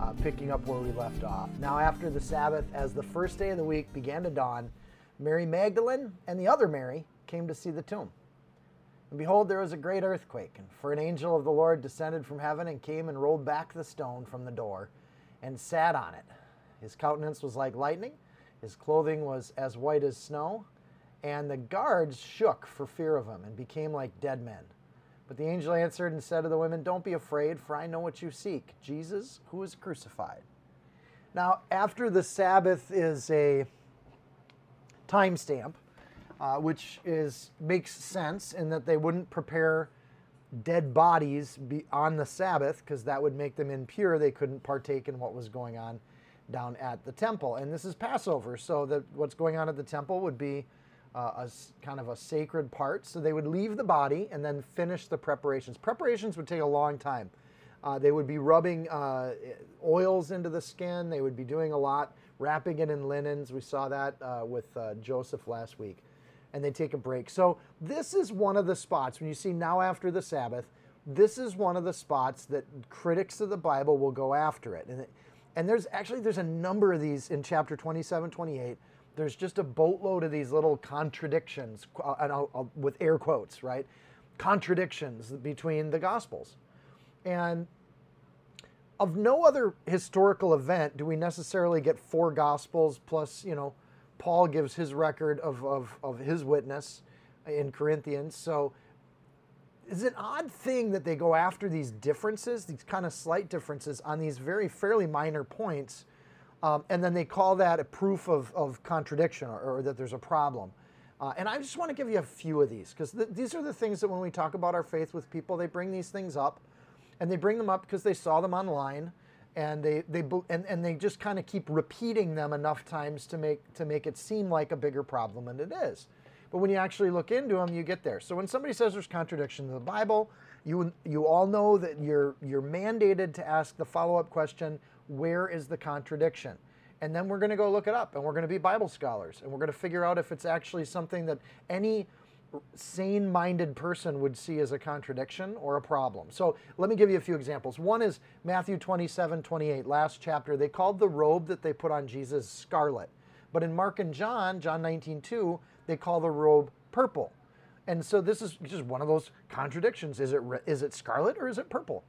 uh, picking up where we left off. Now, after the Sabbath, as the first day of the week began to dawn, Mary Magdalene and the other Mary came to see the tomb. And behold, there was a great earthquake, and for an angel of the Lord descended from heaven and came and rolled back the stone from the door and sat on it. His countenance was like lightning, his clothing was as white as snow, and the guards shook for fear of him and became like dead men. But the angel answered and said to the women, Don't be afraid, for I know what you seek Jesus, who is crucified. Now, after the Sabbath is a timestamp, uh, which is makes sense in that they wouldn't prepare dead bodies on the Sabbath because that would make them impure. They couldn't partake in what was going on down at the temple. And this is Passover, so that what's going on at the temple would be uh, a kind of a sacred part. So they would leave the body and then finish the preparations. Preparations would take a long time. Uh, they would be rubbing uh, oils into the skin. They would be doing a lot, wrapping it in linens. We saw that uh, with uh, Joseph last week. And they take a break. So this is one of the spots when you see now after the Sabbath. This is one of the spots that critics of the Bible will go after it. And, it, and there's actually there's a number of these in chapter 27, 28 there's just a boatload of these little contradictions, uh, and I'll, I'll, with air quotes, right? Contradictions between the Gospels. And of no other historical event do we necessarily get four Gospels plus, you know, Paul gives his record of, of, of his witness in Corinthians. So it's an odd thing that they go after these differences, these kind of slight differences on these very fairly minor points um, and then they call that a proof of, of contradiction or, or that there's a problem. Uh, and I just want to give you a few of these because th- these are the things that when we talk about our faith with people, they bring these things up, and they bring them up because they saw them online, and they they and, and they just kind of keep repeating them enough times to make to make it seem like a bigger problem than it is. But when you actually look into them, you get there. So when somebody says there's contradiction in the Bible, you you all know that you're you're mandated to ask the follow up question: Where is the contradiction? and then we're going to go look it up and we're going to be bible scholars and we're going to figure out if it's actually something that any sane minded person would see as a contradiction or a problem. So let me give you a few examples. One is matthew 27 28 last chapter. They called the robe that they put on jesus scarlet. But in mark and john john 19 2 they call the robe purple. And so this is just one of those contradictions. Is it is it scarlet or is it purple?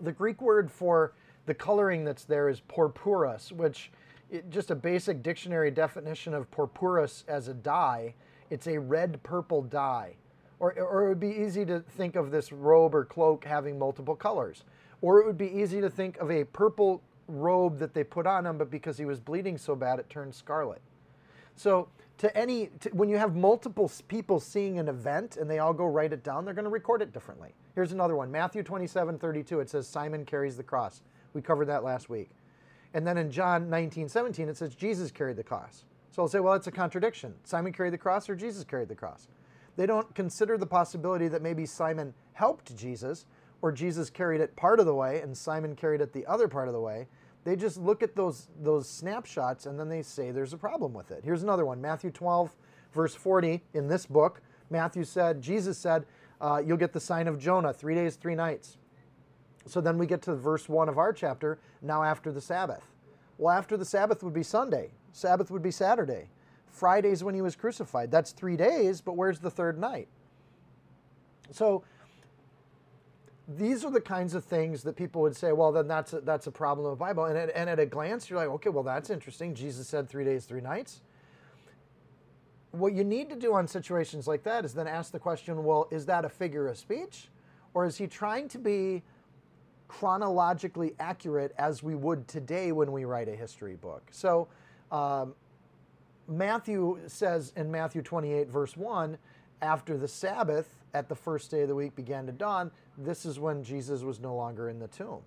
The greek word for the coloring that's there is purpurus which it, just a basic dictionary definition of purpurus as a dye, it's a red purple dye. Or, or it would be easy to think of this robe or cloak having multiple colors. Or it would be easy to think of a purple robe that they put on him, but because he was bleeding so bad, it turned scarlet. So, to any, to, when you have multiple people seeing an event and they all go write it down, they're going to record it differently. Here's another one Matthew 27 32, it says, Simon carries the cross. We covered that last week. And then in John 19, 17, it says Jesus carried the cross. So I'll say, well, it's a contradiction. Simon carried the cross or Jesus carried the cross? They don't consider the possibility that maybe Simon helped Jesus or Jesus carried it part of the way and Simon carried it the other part of the way. They just look at those, those snapshots and then they say there's a problem with it. Here's another one Matthew 12, verse 40. In this book, Matthew said, Jesus said, uh, You'll get the sign of Jonah, three days, three nights. So then we get to verse 1 of our chapter, now after the Sabbath. Well, after the Sabbath would be Sunday, Sabbath would be Saturday. Friday's when he was crucified. That's three days, but where's the third night? So these are the kinds of things that people would say, well, then that's a, that's a problem of the Bible. And at, and at a glance, you're like, okay, well, that's interesting. Jesus said three days, three nights. What you need to do on situations like that is then ask the question, well, is that a figure of speech? Or is he trying to be chronologically accurate as we would today when we write a history book. So, um, Matthew says in Matthew 28, verse 1, after the Sabbath, at the first day of the week began to dawn, this is when Jesus was no longer in the tomb.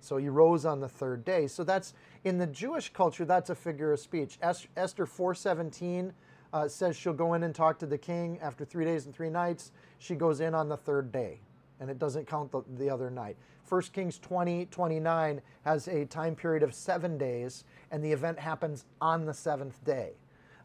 So he rose on the third day. So that's in the Jewish culture, that's a figure of speech. Esther 417 uh, says she'll go in and talk to the king after three days and three nights. She goes in on the third day, and it doesn't count the, the other night. 1 Kings 20, 29 has a time period of seven days, and the event happens on the seventh day.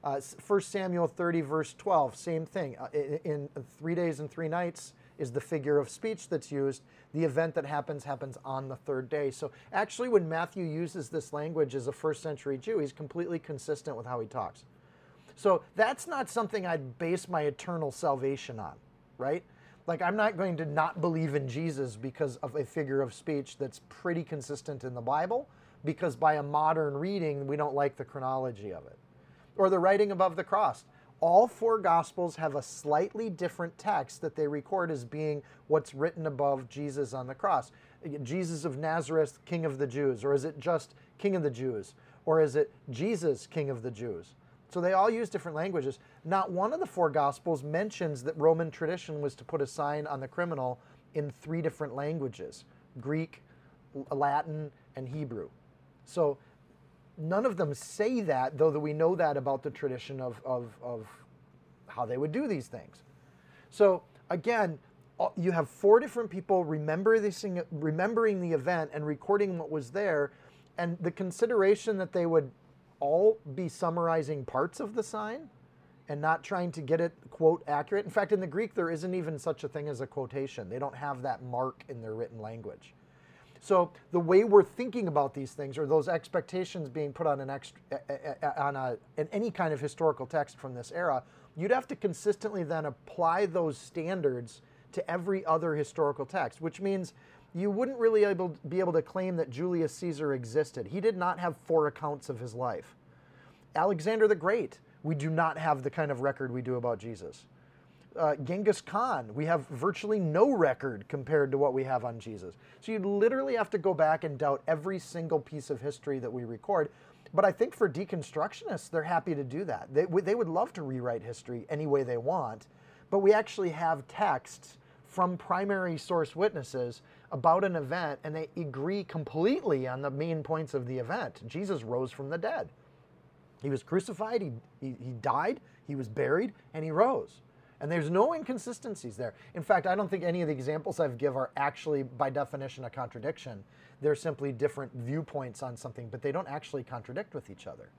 Uh, 1 Samuel 30, verse 12, same thing. Uh, in, in three days and three nights is the figure of speech that's used. The event that happens happens on the third day. So actually, when Matthew uses this language as a first century Jew, he's completely consistent with how he talks. So that's not something I'd base my eternal salvation on, right? Like, I'm not going to not believe in Jesus because of a figure of speech that's pretty consistent in the Bible, because by a modern reading, we don't like the chronology of it. Or the writing above the cross. All four Gospels have a slightly different text that they record as being what's written above Jesus on the cross. Jesus of Nazareth, King of the Jews. Or is it just King of the Jews? Or is it Jesus, King of the Jews? So they all use different languages. Not one of the four Gospels mentions that Roman tradition was to put a sign on the criminal in three different languages Greek, Latin, and Hebrew. So none of them say that, though that we know that about the tradition of, of, of how they would do these things. So again, you have four different people remember this, remembering the event and recording what was there, and the consideration that they would all be summarizing parts of the sign and not trying to get it quote accurate. In fact, in the Greek, there isn't even such a thing as a quotation. They don't have that mark in their written language. So the way we're thinking about these things, or those expectations being put on an extra, on a, in any kind of historical text from this era, you'd have to consistently then apply those standards to every other historical text, which means you wouldn't really able, be able to claim that Julius Caesar existed. He did not have four accounts of his life. Alexander the Great, we do not have the kind of record we do about Jesus. Uh, Genghis Khan, we have virtually no record compared to what we have on Jesus. So you literally have to go back and doubt every single piece of history that we record. But I think for deconstructionists, they're happy to do that. They, they would love to rewrite history any way they want, but we actually have texts from primary source witnesses about an event and they agree completely on the main points of the event. Jesus rose from the dead. He was crucified, he, he, he, died, he was buried, and he rose. And there's no inconsistencies there. In fact, I don't think any of the examples I've give are actually, by definition, a contradiction. They're simply different viewpoints on something, but they don't actually contradict with each other,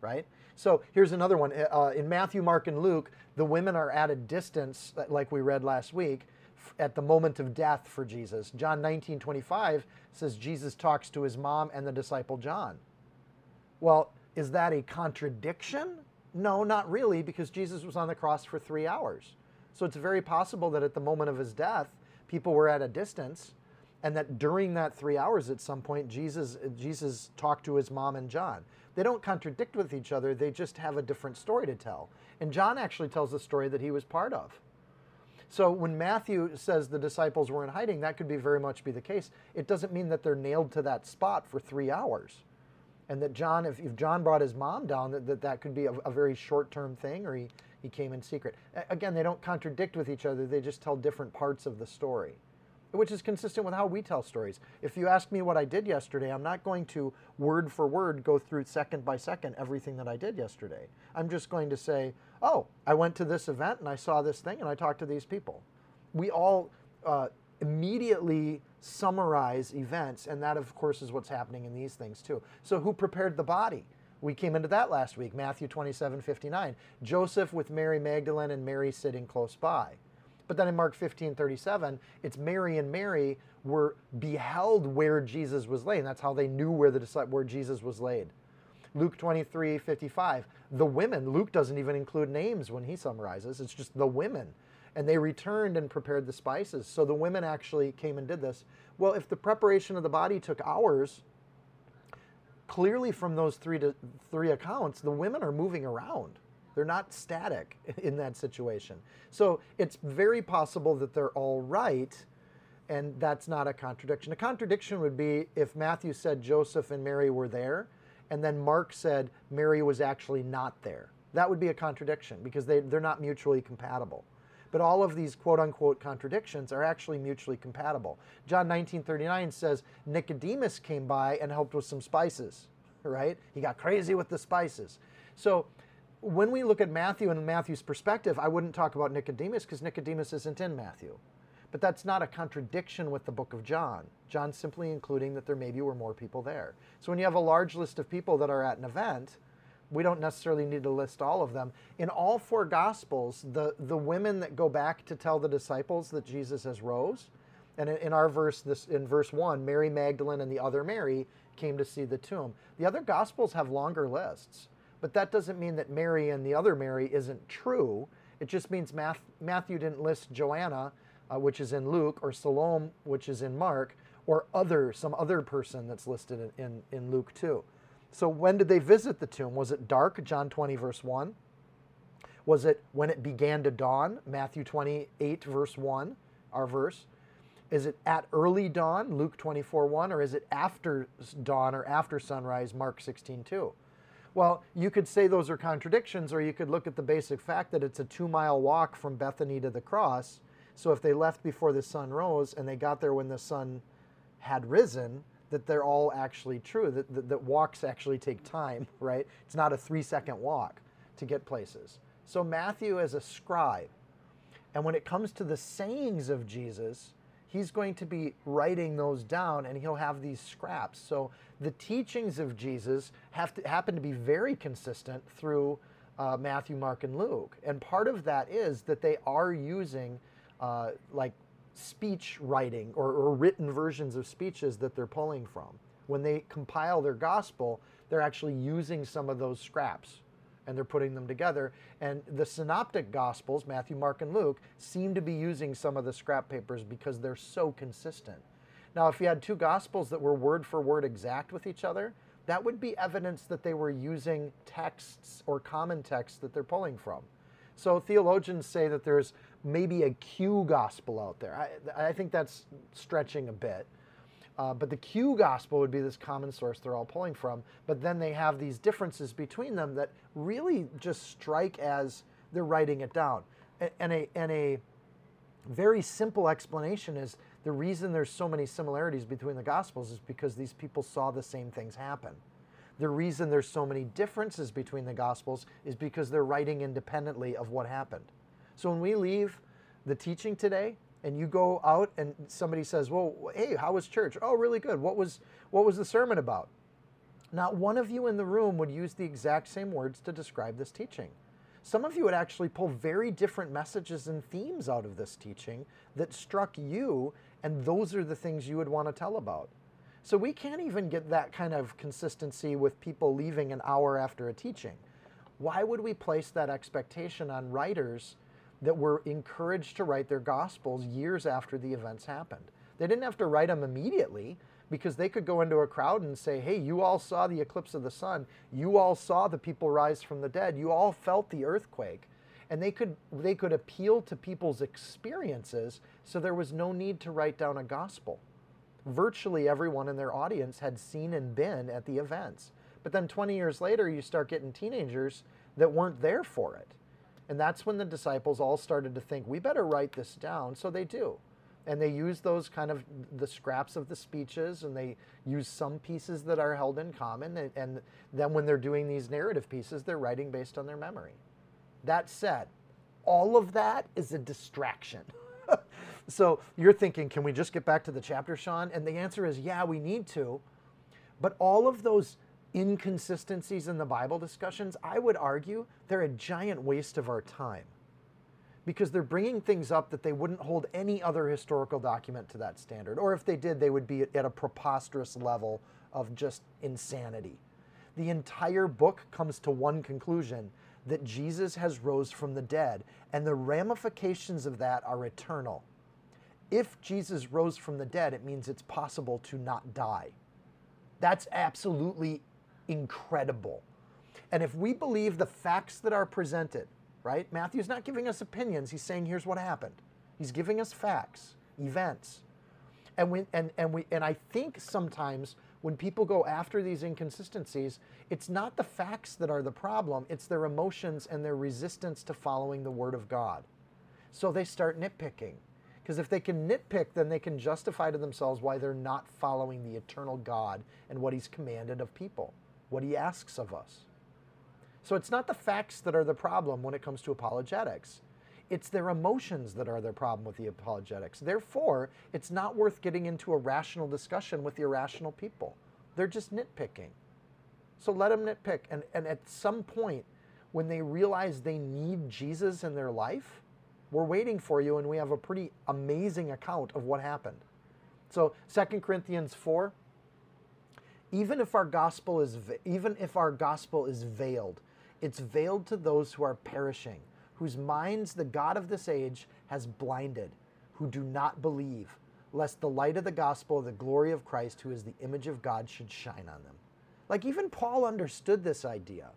right? So here's another one. Uh, in Matthew, Mark, and Luke, the women are at a distance, like we read last week, at the moment of death for Jesus. John 19 25 says Jesus talks to his mom and the disciple John. Well, is that a contradiction? No, not really, because Jesus was on the cross for three hours. So it's very possible that at the moment of his death, people were at a distance, and that during that three hours at some point, Jesus, Jesus talked to his mom and John. They don't contradict with each other, they just have a different story to tell. And John actually tells the story that he was part of. So when Matthew says the disciples were in hiding, that could be very much be the case. It doesn't mean that they're nailed to that spot for three hours. And that John, if, if John brought his mom down, that that, that could be a, a very short term thing, or he, he came in secret. Again, they don't contradict with each other, they just tell different parts of the story which is consistent with how we tell stories. If you ask me what I did yesterday, I'm not going to word for word go through second by second everything that I did yesterday. I'm just going to say, oh, I went to this event and I saw this thing and I talked to these people. We all uh, immediately summarize events, and that, of course, is what's happening in these things too. So, who prepared the body? We came into that last week, Matthew 27 59. Joseph with Mary Magdalene and Mary sitting close by. But then in Mark 15, 37, it's Mary and Mary were beheld where Jesus was laid. And that's how they knew where, the, where Jesus was laid. Luke 23, 55, the women, Luke doesn't even include names when he summarizes, it's just the women. And they returned and prepared the spices. So the women actually came and did this. Well, if the preparation of the body took hours, clearly from those three, to, three accounts, the women are moving around. They're not static in that situation. So it's very possible that they're all right, and that's not a contradiction. A contradiction would be if Matthew said Joseph and Mary were there, and then Mark said Mary was actually not there. That would be a contradiction because they, they're not mutually compatible. But all of these quote unquote contradictions are actually mutually compatible. John 19:39 says Nicodemus came by and helped with some spices, right? He got crazy with the spices. So when we look at Matthew and Matthew's perspective, I wouldn't talk about Nicodemus because Nicodemus isn't in Matthew. But that's not a contradiction with the book of John. John's simply including that there maybe were more people there. So when you have a large list of people that are at an event, we don't necessarily need to list all of them. In all four gospels, the, the women that go back to tell the disciples that Jesus has rose, and in, our verse, this in verse one, Mary Magdalene and the other Mary came to see the tomb. The other gospels have longer lists, but that doesn't mean that Mary and the other Mary isn't true. It just means Matthew didn't list Joanna uh, which is in Luke, or Salome, which is in Mark, or other some other person that's listed in, in, in Luke 2. So when did they visit the tomb? Was it dark, John 20, verse 1? Was it when it began to dawn, Matthew 28, verse 1, our verse? Is it at early dawn, Luke 24, 1, or is it after dawn or after sunrise, Mark 16, 2? Well, you could say those are contradictions, or you could look at the basic fact that it's a two mile walk from Bethany to the cross, so if they left before the sun rose and they got there when the sun had risen, that they're all actually true, that, that, that walks actually take time, right? It's not a three second walk to get places. So Matthew is a scribe. And when it comes to the sayings of Jesus, he's going to be writing those down and he'll have these scraps. So the teachings of Jesus have to happen to be very consistent through uh, Matthew, Mark, and Luke. And part of that is that they are using uh, like speech writing or, or written versions of speeches that they're pulling from. When they compile their gospel, they're actually using some of those scraps and they're putting them together. And the synoptic gospels, Matthew, Mark, and Luke, seem to be using some of the scrap papers because they're so consistent. Now, if you had two gospels that were word for word exact with each other, that would be evidence that they were using texts or common texts that they're pulling from. So theologians say that there's maybe a Q gospel out there. I, I think that's stretching a bit. Uh, but the Q gospel would be this common source they're all pulling from. But then they have these differences between them that really just strike as they're writing it down. And a, and a very simple explanation is the reason there's so many similarities between the gospels is because these people saw the same things happen. The reason there's so many differences between the gospels is because they're writing independently of what happened. So when we leave the teaching today and you go out and somebody says, "Well, hey, how was church?" "Oh, really good." "What was what was the sermon about?" Not one of you in the room would use the exact same words to describe this teaching. Some of you would actually pull very different messages and themes out of this teaching that struck you, and those are the things you would want to tell about. So we can't even get that kind of consistency with people leaving an hour after a teaching. Why would we place that expectation on writers that were encouraged to write their gospels years after the events happened. They didn't have to write them immediately because they could go into a crowd and say, Hey, you all saw the eclipse of the sun. You all saw the people rise from the dead. You all felt the earthquake. And they could, they could appeal to people's experiences, so there was no need to write down a gospel. Virtually everyone in their audience had seen and been at the events. But then 20 years later, you start getting teenagers that weren't there for it. And that's when the disciples all started to think, we better write this down. So they do. And they use those kind of the scraps of the speeches and they use some pieces that are held in common. And, and then when they're doing these narrative pieces, they're writing based on their memory. That said, all of that is a distraction. so you're thinking, can we just get back to the chapter, Seann? And the answer is, yeah, we need to. But all of those inconsistencies in the Bible discussions, I would argue they're a giant waste of our time because they're bringing things up that they wouldn't hold any other historical document to that standard. Or if they did, they would be at a preposterous level of just insanity. The entire book comes to one conclusion that Jesus has rose from the dead, and the ramifications of that are eternal. If Jesus rose from the dead, it means it's possible to not die. That's absolutely incredible. And if we believe the facts that are presented, right? Matthew's not giving us opinions. He's saying, here's what happened. He's giving us facts, events. And we, and, and we and I think sometimes when people go after these inconsistencies, it's not the facts that are the problem, it's their emotions and their resistance to following the word of God. So they start nitpicking. Because if they can nitpick, then they can justify to themselves why they're not following the eternal God and what He's commanded of people, what He asks of us. So it's not the facts that are the problem when it comes to apologetics. It's their emotions that are their problem with the apologetics. Therefore, it's not worth getting into a rational discussion with irrational people. They're just nitpicking. So let them nitpick. And, and at some point, when they realize they need Jesus in their life, we're waiting for you, and we have a pretty amazing account of what happened. So 2 Corinthians 4, even if our gospel is even if our gospel is veiled, it's veiled to those who are perishing, whose minds the God of this age has blinded, who do not believe, lest the light of the gospel the glory of Christ, who is the image of God, should shine on them. Like even Paul understood this idea.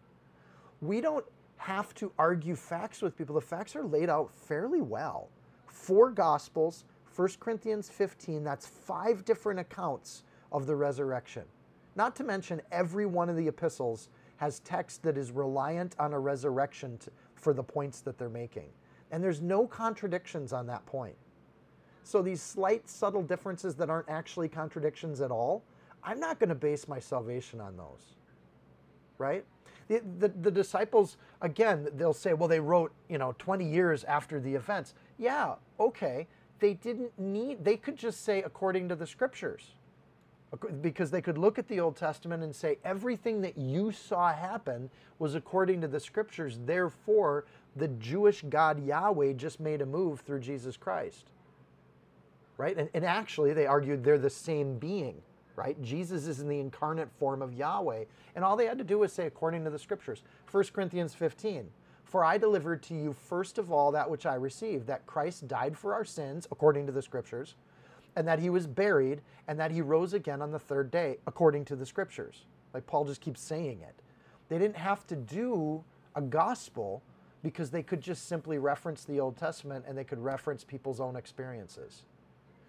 We don't have to argue facts with people. The facts are laid out fairly well. Four Gospels, 1 Corinthians 15, that's five different accounts of the resurrection. Not to mention, every one of the epistles has text that is reliant on a resurrection to, for the points that they're making. And there's no contradictions on that point. So these slight, subtle differences that aren't actually contradictions at all, I'm not going to base my salvation on those. Right? The, the, the, disciples, again, they'll say, well, they wrote, you know, 20 years after the events. Yeah, okay. They didn't need, they could just say according to the scriptures. Because they could look at the Old Testament and say, everything that you saw happen was according to the scriptures. Therefore, the Jewish God Yahweh just made a move through Jesus Christ. Right? And, and actually, they argued they're the same being right? Jesus is in the incarnate form of Yahweh. And all they had to do was say, according to the scriptures, 1 Corinthians 15, For I delivered to you first of all that which I received, that Christ died for our sins, according to the scriptures, and that he was buried, and that he rose again on the third day, according to the scriptures. Like Paul just keeps saying it. They didn't have to do a gospel because they could just simply reference the Old Testament and they could reference people's own experiences.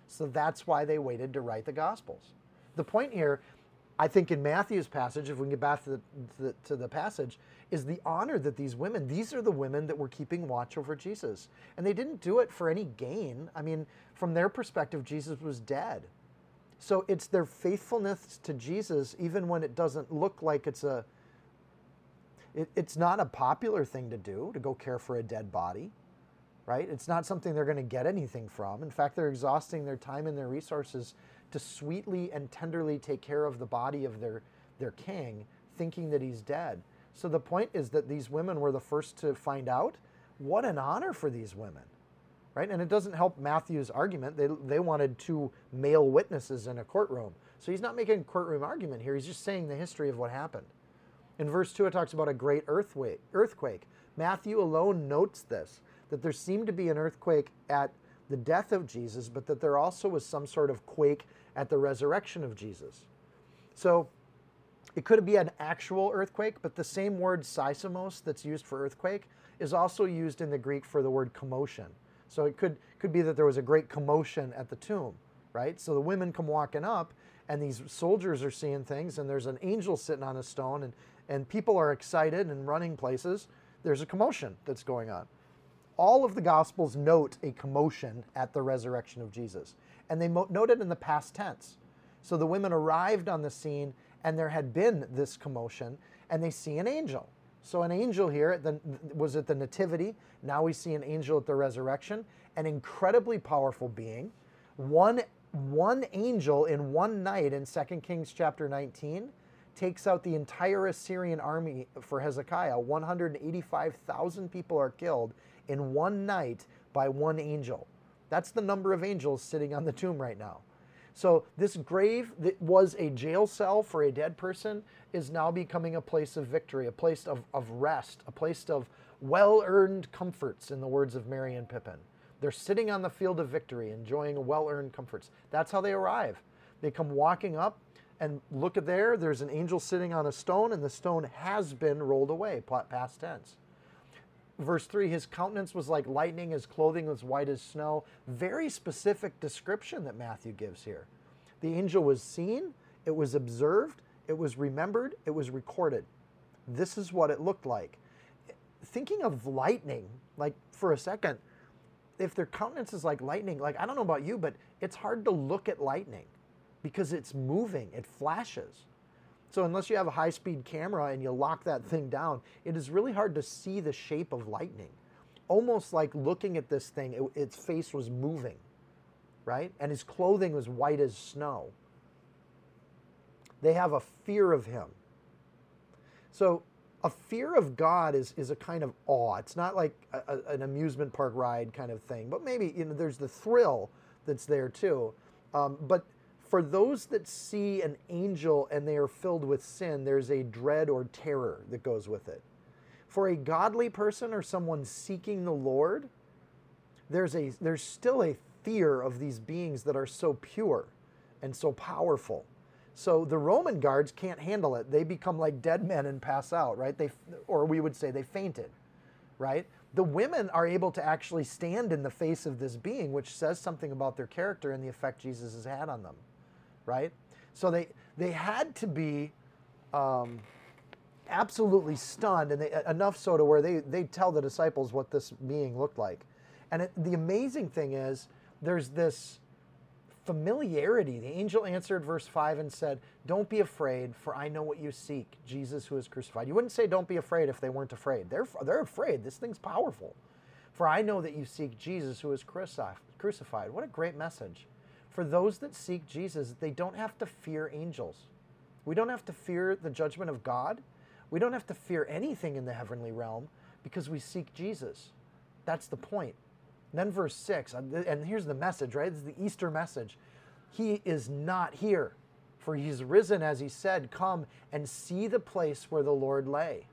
So that's why they waited to write the Gospels the point here, I think in Matthew's passage, if we can get back to the, to the, to the passage, is the honor that these women, these are the women that were keeping watch over Jesus. And they didn't do it for any gain. I mean, from their perspective, Jesus was dead. So it's their faithfulness to Jesus, even when it doesn't look like it's a, it, it's not a popular thing to do, to go care for a dead body, right? It's not something they're going to get anything from. In fact, they're exhausting their time and their resources to sweetly and tenderly take care of the body of their, their king, thinking that he's dead. So the point is that these women were the first to find out. What an honor for these women, right? And it doesn't help Matthew's argument. They, they wanted two male witnesses in a courtroom. So he's not making a courtroom argument here. He's just saying the history of what happened. In verse 2, it talks about a great earthquake. earthquake. Matthew alone notes this, that there seemed to be an earthquake at the death of Jesus, but that there also was some sort of quake at the resurrection of Jesus. So it could be an actual earthquake, but the same word seismos that's used for earthquake is also used in the Greek for the word commotion. So it could, could be that there was a great commotion at the tomb, right? So the women come walking up, and these soldiers are seeing things, and there's an angel sitting on a stone, and, and people are excited and running places. There's a commotion that's going on. All of the Gospels note a commotion at the resurrection of Jesus and they note it in the past tense. So the women arrived on the scene, and there had been this commotion, and they see an angel. So an angel here the, was at the nativity. Now we see an angel at the resurrection, an incredibly powerful being. One one angel in one night in 2 Kings chapter 19 takes out the entire Assyrian army for Hezekiah. 185,000 people are killed in one night by one angel. That's the number of angels sitting on the tomb right now. So this grave that was a jail cell for a dead person is now becoming a place of victory, a place of, of rest, a place of well-earned comforts, in the words of Merry and Pippin. They're sitting on the field of victory, enjoying well-earned comforts. That's how they arrive. They come walking up and look at there, there's an angel sitting on a stone, and the stone has been rolled away, past tense verse 3 his countenance was like lightning his clothing was white as snow. Very specific description that matthew gives here. The angel was seen it was observed it was remembered it was recorded. This is what it looked like. Thinking of lightning like for a second if their countenance is like lightning, like I don't know about you, but it's hard to look at lightning because it's moving, it flashes. So unless you have a high-speed camera and you lock that thing down, it is really hard to see the shape of lightning. Almost like looking at this thing, it, its face was moving, right? And his clothing was white as snow. They have a fear of him. So a fear of God is, is a kind of awe. It's not like a, a, an amusement park ride kind of thing, but maybe you know there's the thrill that's there too. Um, but for those that see an angel and they are filled with sin, there's a dread or terror that goes with it. For a godly person or someone seeking the Lord, there's a there's still a fear of these beings that are so pure and so powerful. So the Roman guards can't handle it. They become like dead men and pass out, right? They or we would say they fainted, right? The women are able to actually stand in the face of this being, which says something about their character and the effect Jesus has had on them, right? So they they had to be um, absolutely stunned, and they, enough so to where they they tell the disciples what this being looked like. And it, the amazing thing is, there's this familiarity. The angel answered, verse 5, and said, Don't be afraid, for I know what you seek, Jesus who is crucified. You wouldn't say, Don't be afraid if they weren't afraid. They're, they're afraid. This thing's powerful. For I know that you seek Jesus who is crucified. What a great message. For those that seek Jesus, they don't have to fear angels. We don't have to fear the judgment of God. We don't have to fear anything in the heavenly realm because we seek Jesus. That's the point. And then verse 6, and here's the message, right? It's the Easter message. He is not here, for he's risen as he said, Come and see the place where the Lord lay.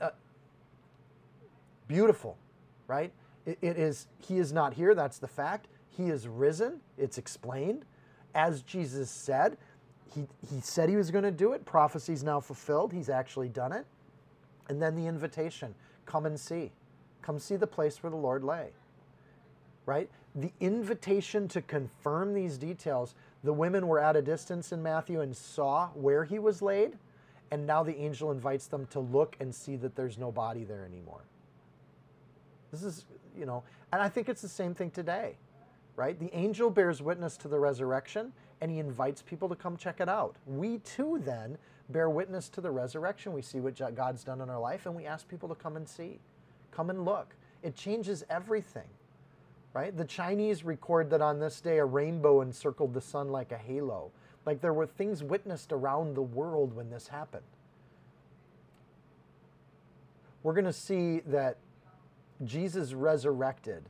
Uh, beautiful, right? It, it is, he is not here, that's the fact. He is risen, it's explained. As Jesus said, he, he said he was going to do it. Prophecy's now fulfilled. He's actually done it. And then the invitation come and see. Come see the place where the Lord lay. Right? The invitation to confirm these details, the women were at a distance in Matthew and saw where he was laid, and now the angel invites them to look and see that there's no body there anymore. This is, you know, and I think it's the same thing today, right? The angel bears witness to the resurrection and he invites people to come check it out. We too then bear witness to the resurrection. We see what God's done in our life and we ask people to come and see. Come and look. It changes everything, right? The Chinese record that on this day a rainbow encircled the sun like a halo. Like there were things witnessed around the world when this happened. We're going to see that Jesus resurrected.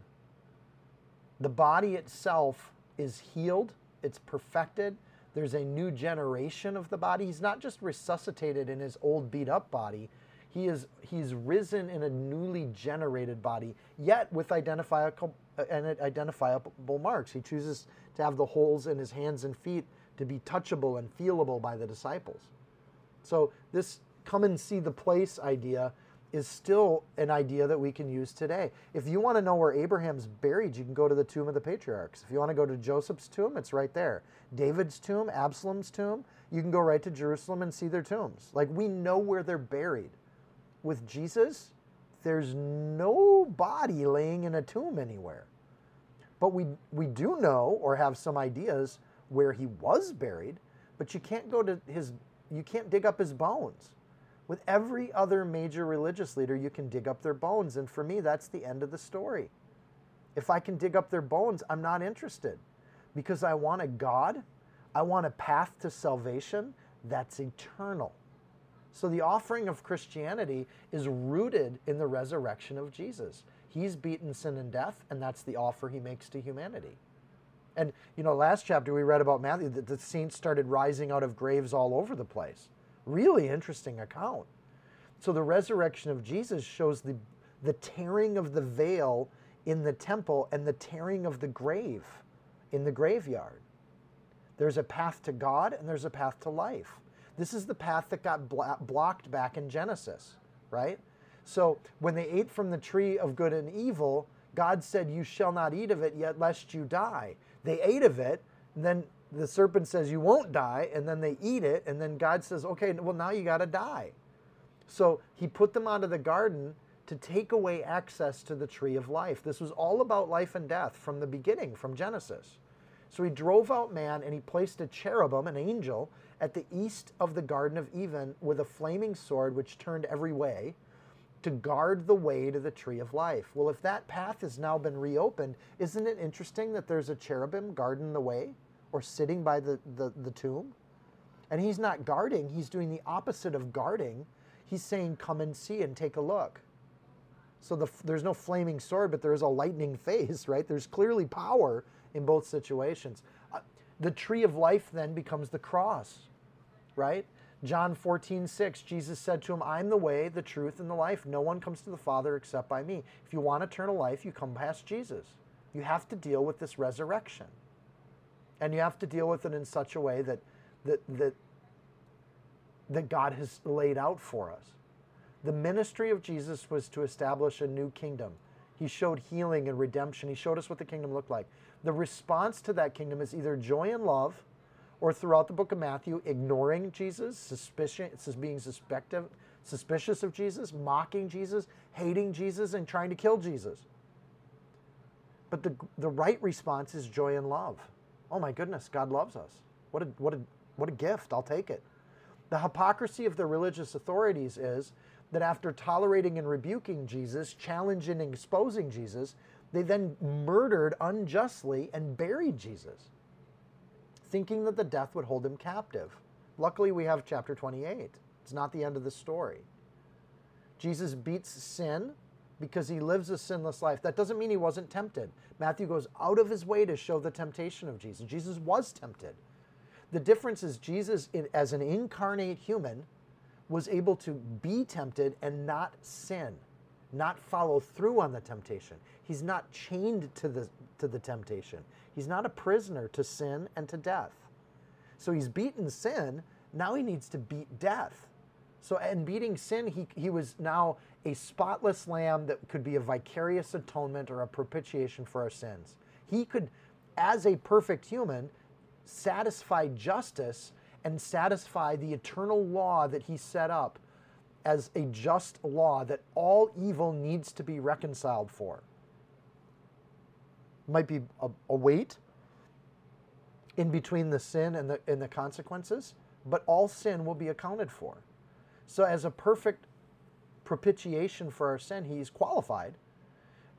The body itself is healed, it's perfected. There's a new generation of the body. He's not just resuscitated in his old beat up body, he is he's risen in a newly generated body, yet with identifiable uh, and identifiable marks. He chooses to have the holes in his hands and feet to be touchable and feelable by the disciples. So this come and see the place idea is still an idea that we can use today. If you want to know where Abraham's buried, you can go to the tomb of the patriarchs. If you want to go to Joseph's tomb, it's right there. David's tomb, Absalom's tomb, you can go right to Jerusalem and see their tombs. Like we know where they're buried with Jesus, there's no body laying in a tomb anywhere. But we, we do know or have some ideas where he was buried, but you can't go to his, you can't dig up his bones. With every other major religious leader, you can dig up their bones. And for me, that's the end of the story. If I can dig up their bones, I'm not interested because I want a God, I want a path to salvation that's eternal. So the offering of Christianity is rooted in the resurrection of Jesus. He's beaten sin and death, and that's the offer he makes to humanity. And, you know, last chapter we read about Matthew that the saints started rising out of graves all over the place. Really interesting account. So the resurrection of Jesus shows the, the tearing of the veil in the temple and the tearing of the grave in the graveyard. There's a path to God and there's a path to life. This is the path that got blocked back in Genesis, right? So when they ate from the tree of good and evil, God said, You shall not eat of it, yet lest you die. They ate of it, and then the serpent says, You won't die, and then they eat it, and then God says, Okay, well, now you got to die. So he put them out of the garden to take away access to the tree of life. This was all about life and death from the beginning, from Genesis. So he drove out man and he placed a cherubim, an angel, at the east of the Garden of Eden with a flaming sword which turned every way to guard the way to the tree of life. Well, if that path has now been reopened, isn't it interesting that there's a cherubim guarding the way or sitting by the, the, the tomb? And he's not guarding, he's doing the opposite of guarding. He's saying, Come and see and take a look. So the, there's no flaming sword, but there is a lightning face, right? There's clearly power in both situations. Uh, the tree of life then becomes the cross, right? John 14, 6, Jesus said to him, I'm the way, the truth, and the life. No one comes to the Father except by me. If you want eternal life, you come past Jesus. You have to deal with this resurrection. And you have to deal with it in such a way that, that, that, that God has laid out for us. The ministry of Jesus was to establish a new kingdom. He showed healing and redemption. He showed us what the kingdom looked like. The response to that kingdom is either joy and love, or throughout the book of Matthew, ignoring Jesus, suspicion, being suspective, suspicious of Jesus, mocking Jesus, hating Jesus, and trying to kill Jesus. But the, the right response is joy and love. Oh my goodness, God loves us. What a, what, a, what a gift. I'll take it. The hypocrisy of the religious authorities is that after tolerating and rebuking Jesus, challenging and exposing Jesus, they then murdered unjustly and buried Jesus, thinking that the death would hold him captive. Luckily, we have chapter 28. It's not the end of the story. Jesus beats sin because he lives a sinless life. That doesn't mean he wasn't tempted. Matthew goes out of his way to show the temptation of Jesus. Jesus was tempted. The difference is Jesus, as an incarnate human, was able to be tempted and not sin, not follow through on the temptation. He's not chained to the, to the temptation. He's not a prisoner to sin and to death. So he's beaten sin. Now he needs to beat death. So, in beating sin, he, he was now a spotless lamb that could be a vicarious atonement or a propitiation for our sins. He could, as a perfect human, satisfy justice and satisfy the eternal law that he set up as a just law that all evil needs to be reconciled for. Might be a, a weight in between the sin and the, and the consequences, but all sin will be accounted for. So, as a perfect propitiation for our sin, he's qualified,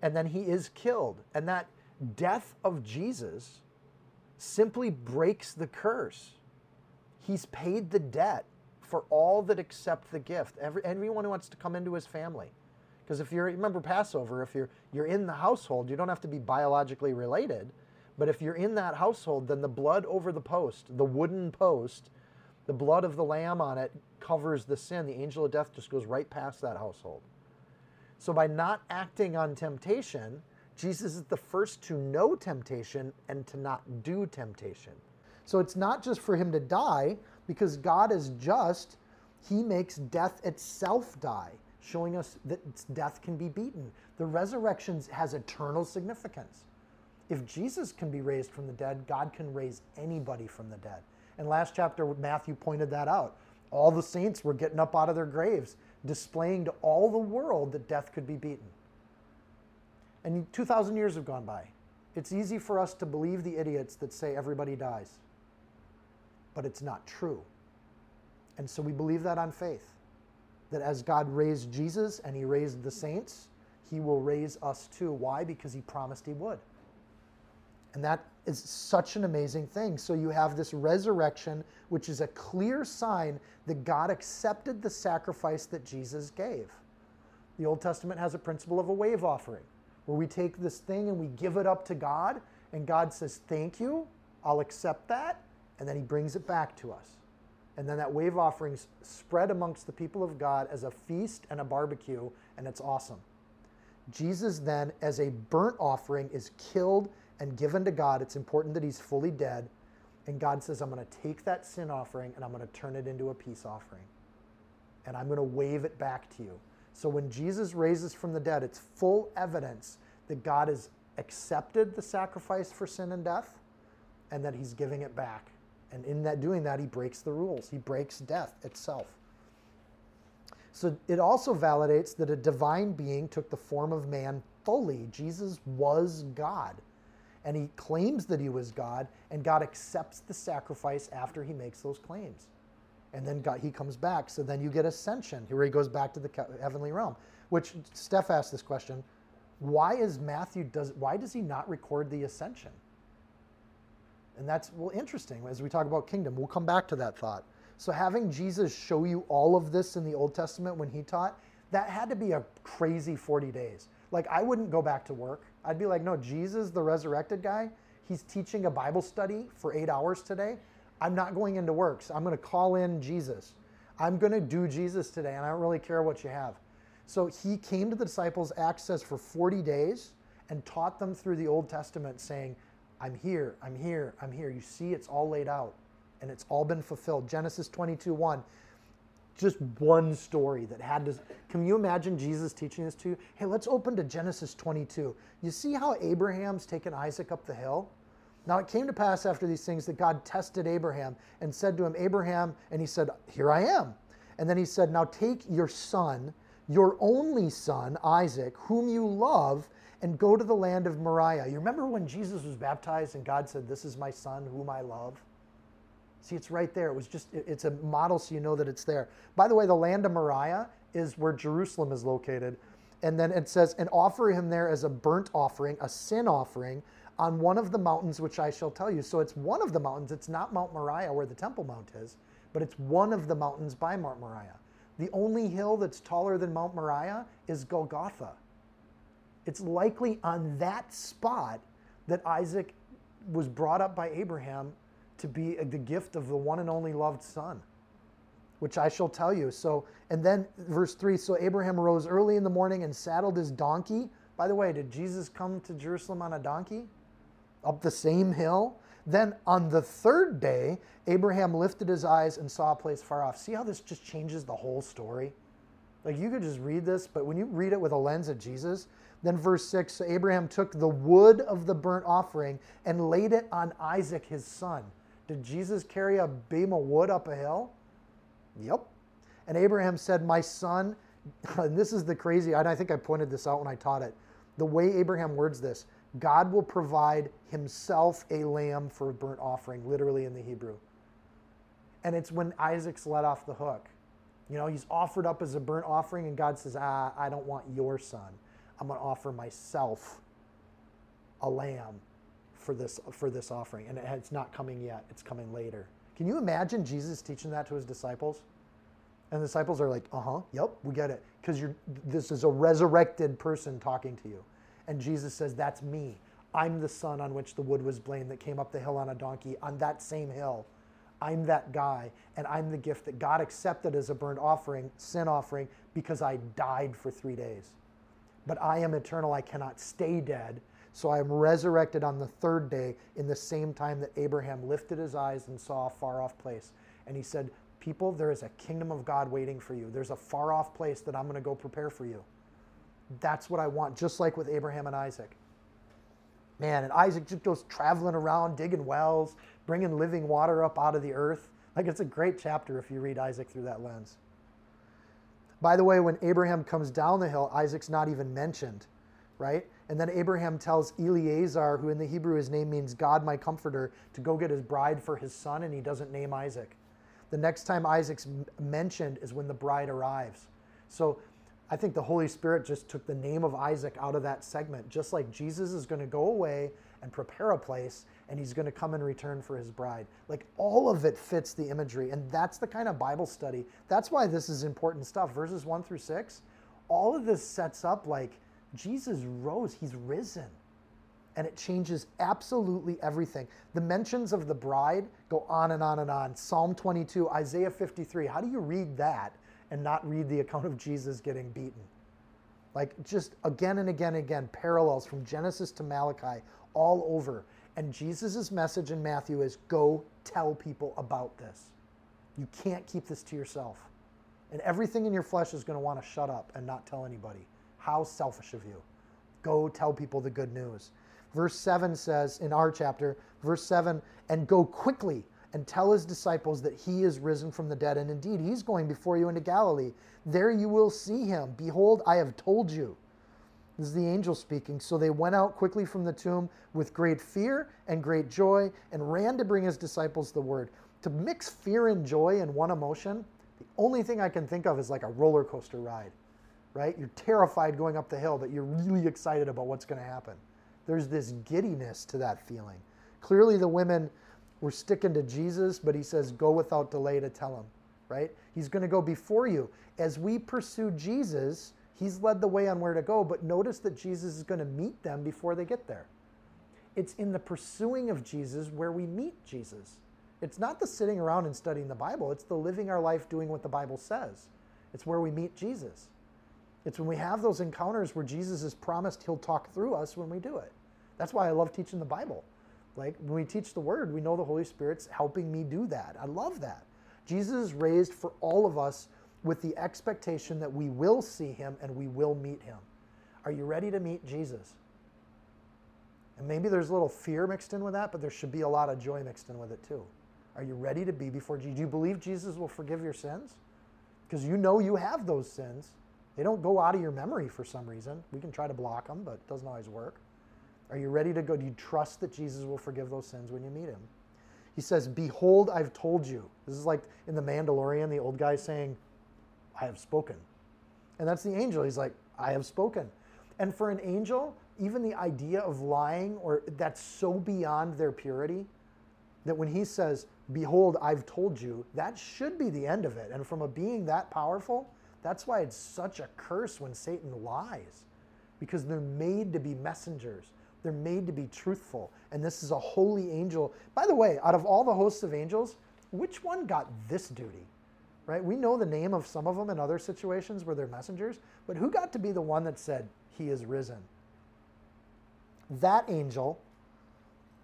and then he is killed. And that death of Jesus simply breaks the curse He's paid the debt for all that accept the gift. Every, everyone who wants to come into his family. Because if you're, remember Passover, if you're, you're in the household, you don't have to be biologically related. But if you're in that household, then the blood over the post, the wooden post, the blood of the lamb on it covers the sin. The angel of death just goes right past that household. So by not acting on temptation, Jesus is the first to know temptation and to not do temptation. So it's not just for him to die, because God is just, he makes death itself die, showing us that death can be beaten. The resurrection has eternal significance. If Jesus can be raised from the dead, God can raise anybody from the dead. And last chapter, Matthew pointed that out. All the saints were getting up out of their graves, displaying to all the world that death could be beaten. And 2,000 years have gone by. It's easy for us to believe the idiots that say everybody dies but it's not true. And so we believe that on faith. That as God raised Jesus and he raised the saints, he will raise us too. Why? Because he promised he would. And that is such an amazing thing. So you have this resurrection, which is a clear sign that God accepted the sacrifice that Jesus gave. The Old Testament has a principle of a wave offering, where we take this thing and we give it up to God, and God says, Thank you, I'll accept that, and then he brings it back to us. And then that wave offering's spread amongst the people of God as a feast and a barbecue, and it's awesome. Jesus then, as a burnt offering, is killed and given to God. It's important that he's fully dead. And God says, I'm going to take that sin offering and I'm going to turn it into a peace offering. And I'm going to wave it back to you. So when Jesus raises from the dead, it's full evidence that God has accepted the sacrifice for sin and death and that he's giving it back and in that doing that, he breaks the rules. He breaks death itself. So it also validates that a divine being took the form of man fully. Jesus was God. And he claims that he was God, and God accepts the sacrifice after he makes those claims. And then God, he comes back. So then you get ascension, where he goes back to the heavenly realm. Which Steph asked this question: Why is Matthew does why does he not record the ascension? And that's well interesting as we talk about kingdom. We'll come back to that thought. So having Jesus show you all of this in the Old Testament when he taught, that had to be a crazy 40 days. Like I wouldn't go back to work. I'd be like, no, Jesus, the resurrected guy, he's teaching a Bible study for eight hours today. I'm not going into work. So I'm going to call in Jesus. I'm going to do Jesus today, and I don't really care what you have. So he came to the disciples, Acts says, for 40 days and taught them through the Old Testament, saying, I'm here, I'm here, I'm here. You see, it's all laid out and it's all been fulfilled. Genesis 22 1 just one story that had to. Can you imagine Jesus teaching this to you? Hey, let's open to Genesis 22. You see how Abraham's taken Isaac up the hill? Now it came to pass after these things that God tested Abraham and said to him, Abraham, and he said, Here I am. And then he said, Now take your son, your only son, Isaac, whom you love, and go to the land of Moriah. You remember when Jesus was baptized and God said, This is my son, whom I love? See, it's right there. It was just, it's a model so you know that it's there. By the way, the land of Moriah is where Jerusalem is located. And then it says, and offer him there as a burnt offering, a sin offering, on one of the mountains which I shall tell you. So it's one of the mountains. It's not Mount Moriah where the Temple Mount is, but it's one of the mountains by Mount Moriah. The only hill that's taller than Mount Moriah is Golgotha. It's likely on that spot that Isaac was brought up by Abraham to be the gift of the one and only loved son, which I shall tell you. So, and then verse 3 so Abraham rose early in the morning and saddled his donkey. By the way, did Jesus come to Jerusalem on a donkey? Up the same hill? Then on the third day, Abraham lifted his eyes and saw a place far off. See how this just changes the whole story? Like you could just read this, but when you read it with a lens of Jesus, then verse 6 so Abraham took the wood of the burnt offering and laid it on Isaac his son. Did Jesus carry a beam of wood up a hill? Yep. And Abraham said, My son, and this is the crazy, and I think I pointed this out when I taught it. The way Abraham words this, God will provide himself a lamb for a burnt offering, literally in the Hebrew. And it's when Isaac's let off the hook. You know, he's offered up as a burnt offering, and God says, Ah, I don't want your son. I'm going to offer myself a lamb for this for this offering, and it's not coming yet. It's coming later. Can you imagine Jesus teaching that to his disciples? And the disciples are like, "Uh huh, yep, we get it," because you're this is a resurrected person talking to you, and Jesus says, "That's me. I'm the son on which the wood was blamed that came up the hill on a donkey on that same hill." I'm that guy, and I'm the gift that God accepted as a burnt offering, sin offering, because I died for three days. But I am eternal. I cannot stay dead. So I am resurrected on the third day in the same time that Abraham lifted his eyes and saw a far off place. And he said, People, there is a kingdom of God waiting for you. There's a far off place that I'm going to go prepare for you. That's what I want, just like with Abraham and Isaac. Man, and Isaac just goes traveling around, digging wells, bringing living water up out of the earth. Like it's a great chapter if you read Isaac through that lens. By the way, when Abraham comes down the hill, Isaac's not even mentioned, right? And then Abraham tells Eleazar, who in the Hebrew his name means God my comforter, to go get his bride for his son, and he doesn't name Isaac. The next time Isaac's mentioned is when the bride arrives. So I think the Holy Spirit just took the name of Isaac out of that segment, just like Jesus is going to go away and prepare a place, and he's going to come and return for his bride. Like all of it fits the imagery, and that's the kind of Bible study. That's why this is important stuff. Verses one through six, all of this sets up like Jesus rose, he's risen. And it changes absolutely everything. The mentions of the bride go on and on and on. Psalm 22, Isaiah 53. How do you read that and not read the account of Jesus getting beaten? Like just again and again and again, parallels from Genesis to Malachi all over. And Jesus' message in Matthew is go tell people about this. You can't keep this to yourself. And everything in your flesh is going to want to shut up and not tell anybody. How selfish of you. Go tell people the good news. Verse 7 says in our chapter, verse 7, and go quickly and tell his disciples that he is risen from the dead. And indeed, he's going before you into Galilee. There you will see him. Behold, I have told you. This is the angel speaking. So they went out quickly from the tomb with great fear and great joy and ran to bring his disciples the word. To mix fear and joy in one emotion, the only thing I can think of is like a roller coaster ride, right? You're terrified going up the hill, but you're really excited about what's going to happen. There's this giddiness to that feeling. Clearly, the women were sticking to Jesus, but he says, Go without delay to tell him, right? He's going to go before you. As we pursue Jesus, he's led the way on where to go, but notice that Jesus is going to meet them before they get there. It's in the pursuing of Jesus where we meet Jesus. It's not the sitting around and studying the Bible, it's the living our life doing what the Bible says. It's where we meet Jesus. It's when we have those encounters where Jesus has promised he'll talk through us when we do it. That's why I love teaching the Bible. Like when we teach the word, we know the Holy Spirit's helping me do that. I love that. Jesus is raised for all of us with the expectation that we will see him and we will meet him. Are you ready to meet Jesus? And maybe there's a little fear mixed in with that, but there should be a lot of joy mixed in with it too. Are you ready to be before Jesus? Do you believe Jesus will forgive your sins? Because you know you have those sins. They don't go out of your memory for some reason. We can try to block them, but it doesn't always work. Are you ready to go? Do you trust that Jesus will forgive those sins when you meet him? He says, Behold, I've told you. This is like in The Mandalorian, the old guy saying, I have spoken. And that's the angel. He's like, I have spoken. And for an angel, even the idea of lying or that's so beyond their purity that when he says, Behold, I've told you, that should be the end of it. And from a being that powerful, that's why it's such a curse when Satan lies, because they're made to be messengers. They're made to be truthful. And this is a holy angel. By the way, out of all the hosts of angels, which one got this duty? Right? We know the name of some of them in other situations where they're messengers, but who got to be the one that said, He is risen? That angel,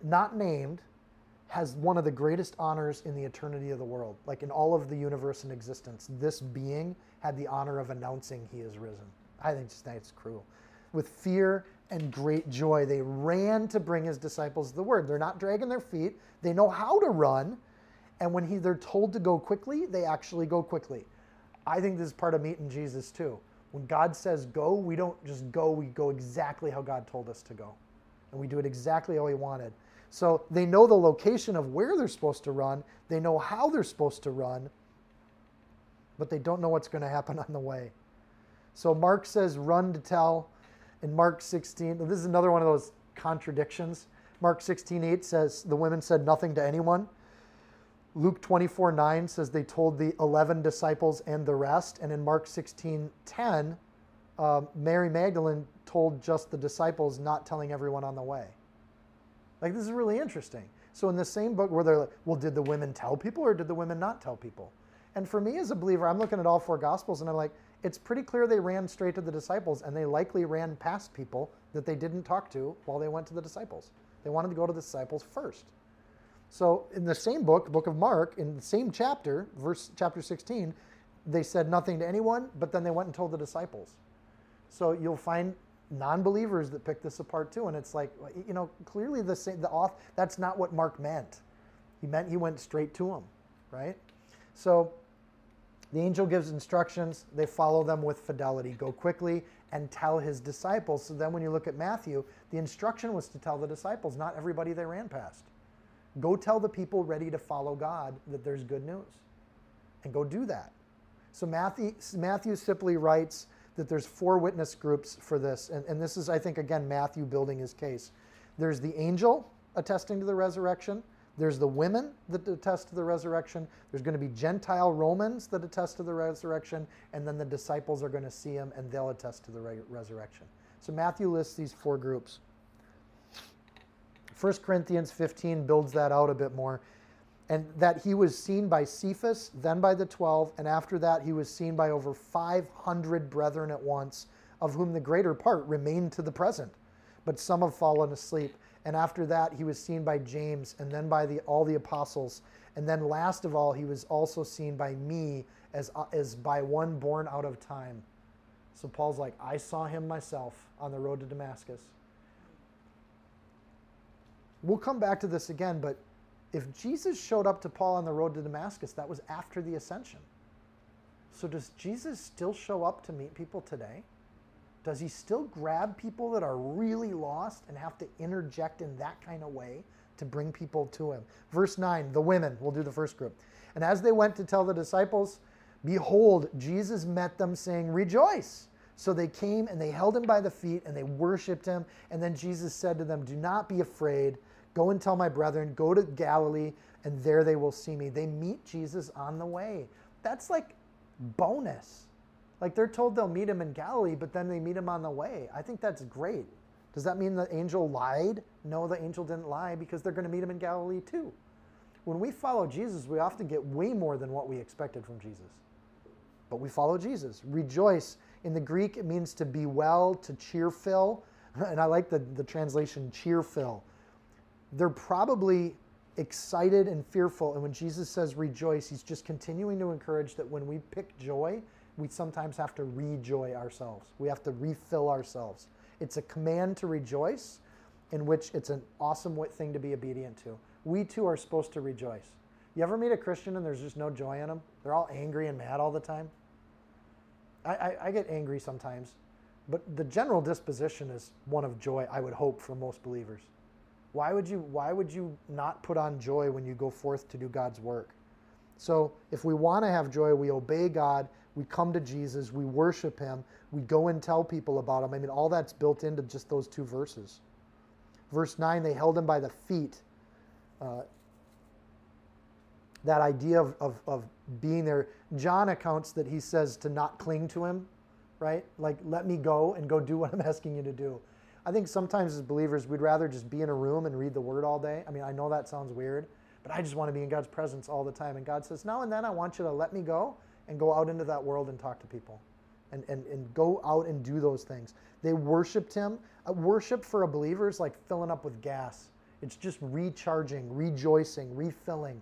not named, has one of the greatest honors in the eternity of the world. Like in all of the universe and existence, this being had the honor of announcing he is risen. I think that's cruel. With fear and great joy, they ran to bring his disciples the word. They're not dragging their feet. They know how to run. And when he, they're told to go quickly, they actually go quickly. I think this is part of meeting Jesus too. When God says go, we don't just go, we go exactly how God told us to go. And we do it exactly how he wanted. So they know the location of where they're supposed to run, they know how they're supposed to run, but they don't know what's going to happen on the way. So Mark says, run to tell. In Mark 16, this is another one of those contradictions. Mark 16, 8 says, the women said nothing to anyone. Luke 24, 9 says they told the 11 disciples and the rest. And in Mark 16, 10, uh, Mary Magdalene told just the disciples, not telling everyone on the way. Like, this is really interesting. So, in the same book where they're like, well, did the women tell people or did the women not tell people? And for me as a believer, I'm looking at all four gospels and I'm like, it's pretty clear they ran straight to the disciples and they likely ran past people that they didn't talk to while they went to the disciples. They wanted to go to the disciples first. So, in the same book, book of Mark, in the same chapter, verse chapter 16, they said nothing to anyone, but then they went and told the disciples. So, you'll find non-believers that pick this apart too and it's like you know clearly the same the off that's not what mark meant he meant he went straight to them, right so the angel gives instructions. They follow them with fidelity. Go quickly and tell his disciples. So then when you look at matthew the instruction was to tell the disciples. Not everybody they ran past. Go tell the people ready to follow god that there's good news. And go do that. So matthew matthew simply writes that there's four witness groups for this. And, and this is, I think, again, Matthew building his case. There's the angel attesting to the resurrection. There's the women that attest to the resurrection. There's going to be Gentile Romans that attest to the resurrection. And then the disciples are going to see him and they'll attest to the re- resurrection. So Matthew lists these four groups. 1 Corinthians 15 builds that out a bit more and that he was seen by Cephas, then by the twelve, and after that he was seen by over 500 brethren at once, of whom the greater part remain to the present, but some have fallen asleep. And after that he was seen by James, and then by the, all the apostles. And then last of all, he was also seen by me as, as by one born out of time. So Paul's like, I saw him myself on the road to Damascus. We'll come back to this again, but if Jesus showed up to Paul on the road to Damascus, that was after the ascension. So does Jesus still show up to meet people today? Does he still grab people that are really lost and have to interject in that kind of way to bring people to him? Verse 9, the women, we'll do the first group. And as they went to tell the disciples, behold, Jesus met them saying, Rejoice. So they came and they held him by the feet and they worshiped him. And then Jesus said to them, Do not be afraid. Go and tell my brethren, go to Galilee, and there they will see me. They meet Jesus on the way. That's like bonus. Like they're told they'll meet him in Galilee, but then they meet him on the way. I think that's great. Does that mean the angel lied? No, the angel didn't lie because they're going to meet him in Galilee too. When we follow Jesus, we often get way more than what we expected from Jesus. But we follow Jesus. Rejoice. In the Greek, it means to be well, to cheerful. And I like the, the translation cheerful. They're probably excited and fearful. And when Jesus says rejoice, he's just continuing to encourage that when we pick joy, we sometimes have to rejoy ourselves. We have to refill ourselves. It's a command to rejoice, in which it's an awesome thing to be obedient to. We too are supposed to rejoice. You ever meet a Christian and there's just no joy in them? They're all angry and mad all the time. I, I, I get angry sometimes, but the general disposition is one of joy, I would hope, for most believers. Why would you, why would you not put on joy when you go forth to do God's work? So if we want to have joy, we obey God, we come to Jesus, we worship Him, we go and tell people about Him. I mean, all that's built into just those two verses. Verse 9, they held Him by the feet. Uh, that idea of, of, of being there. John accounts that he says to not cling to him, right? Like, let me go and go do what I'm asking you to do. I think sometimes as believers, we'd rather just be in a room and read the word all day. I mean, I know that sounds weird, but I just want to be in God's presence all the time. And God says, now and then I want you to let me go and go out into that world and talk to people and, and, and go out and do those things. They worshiped him. Uh, worship for a believer is like filling up with gas, it's just recharging, rejoicing, refilling.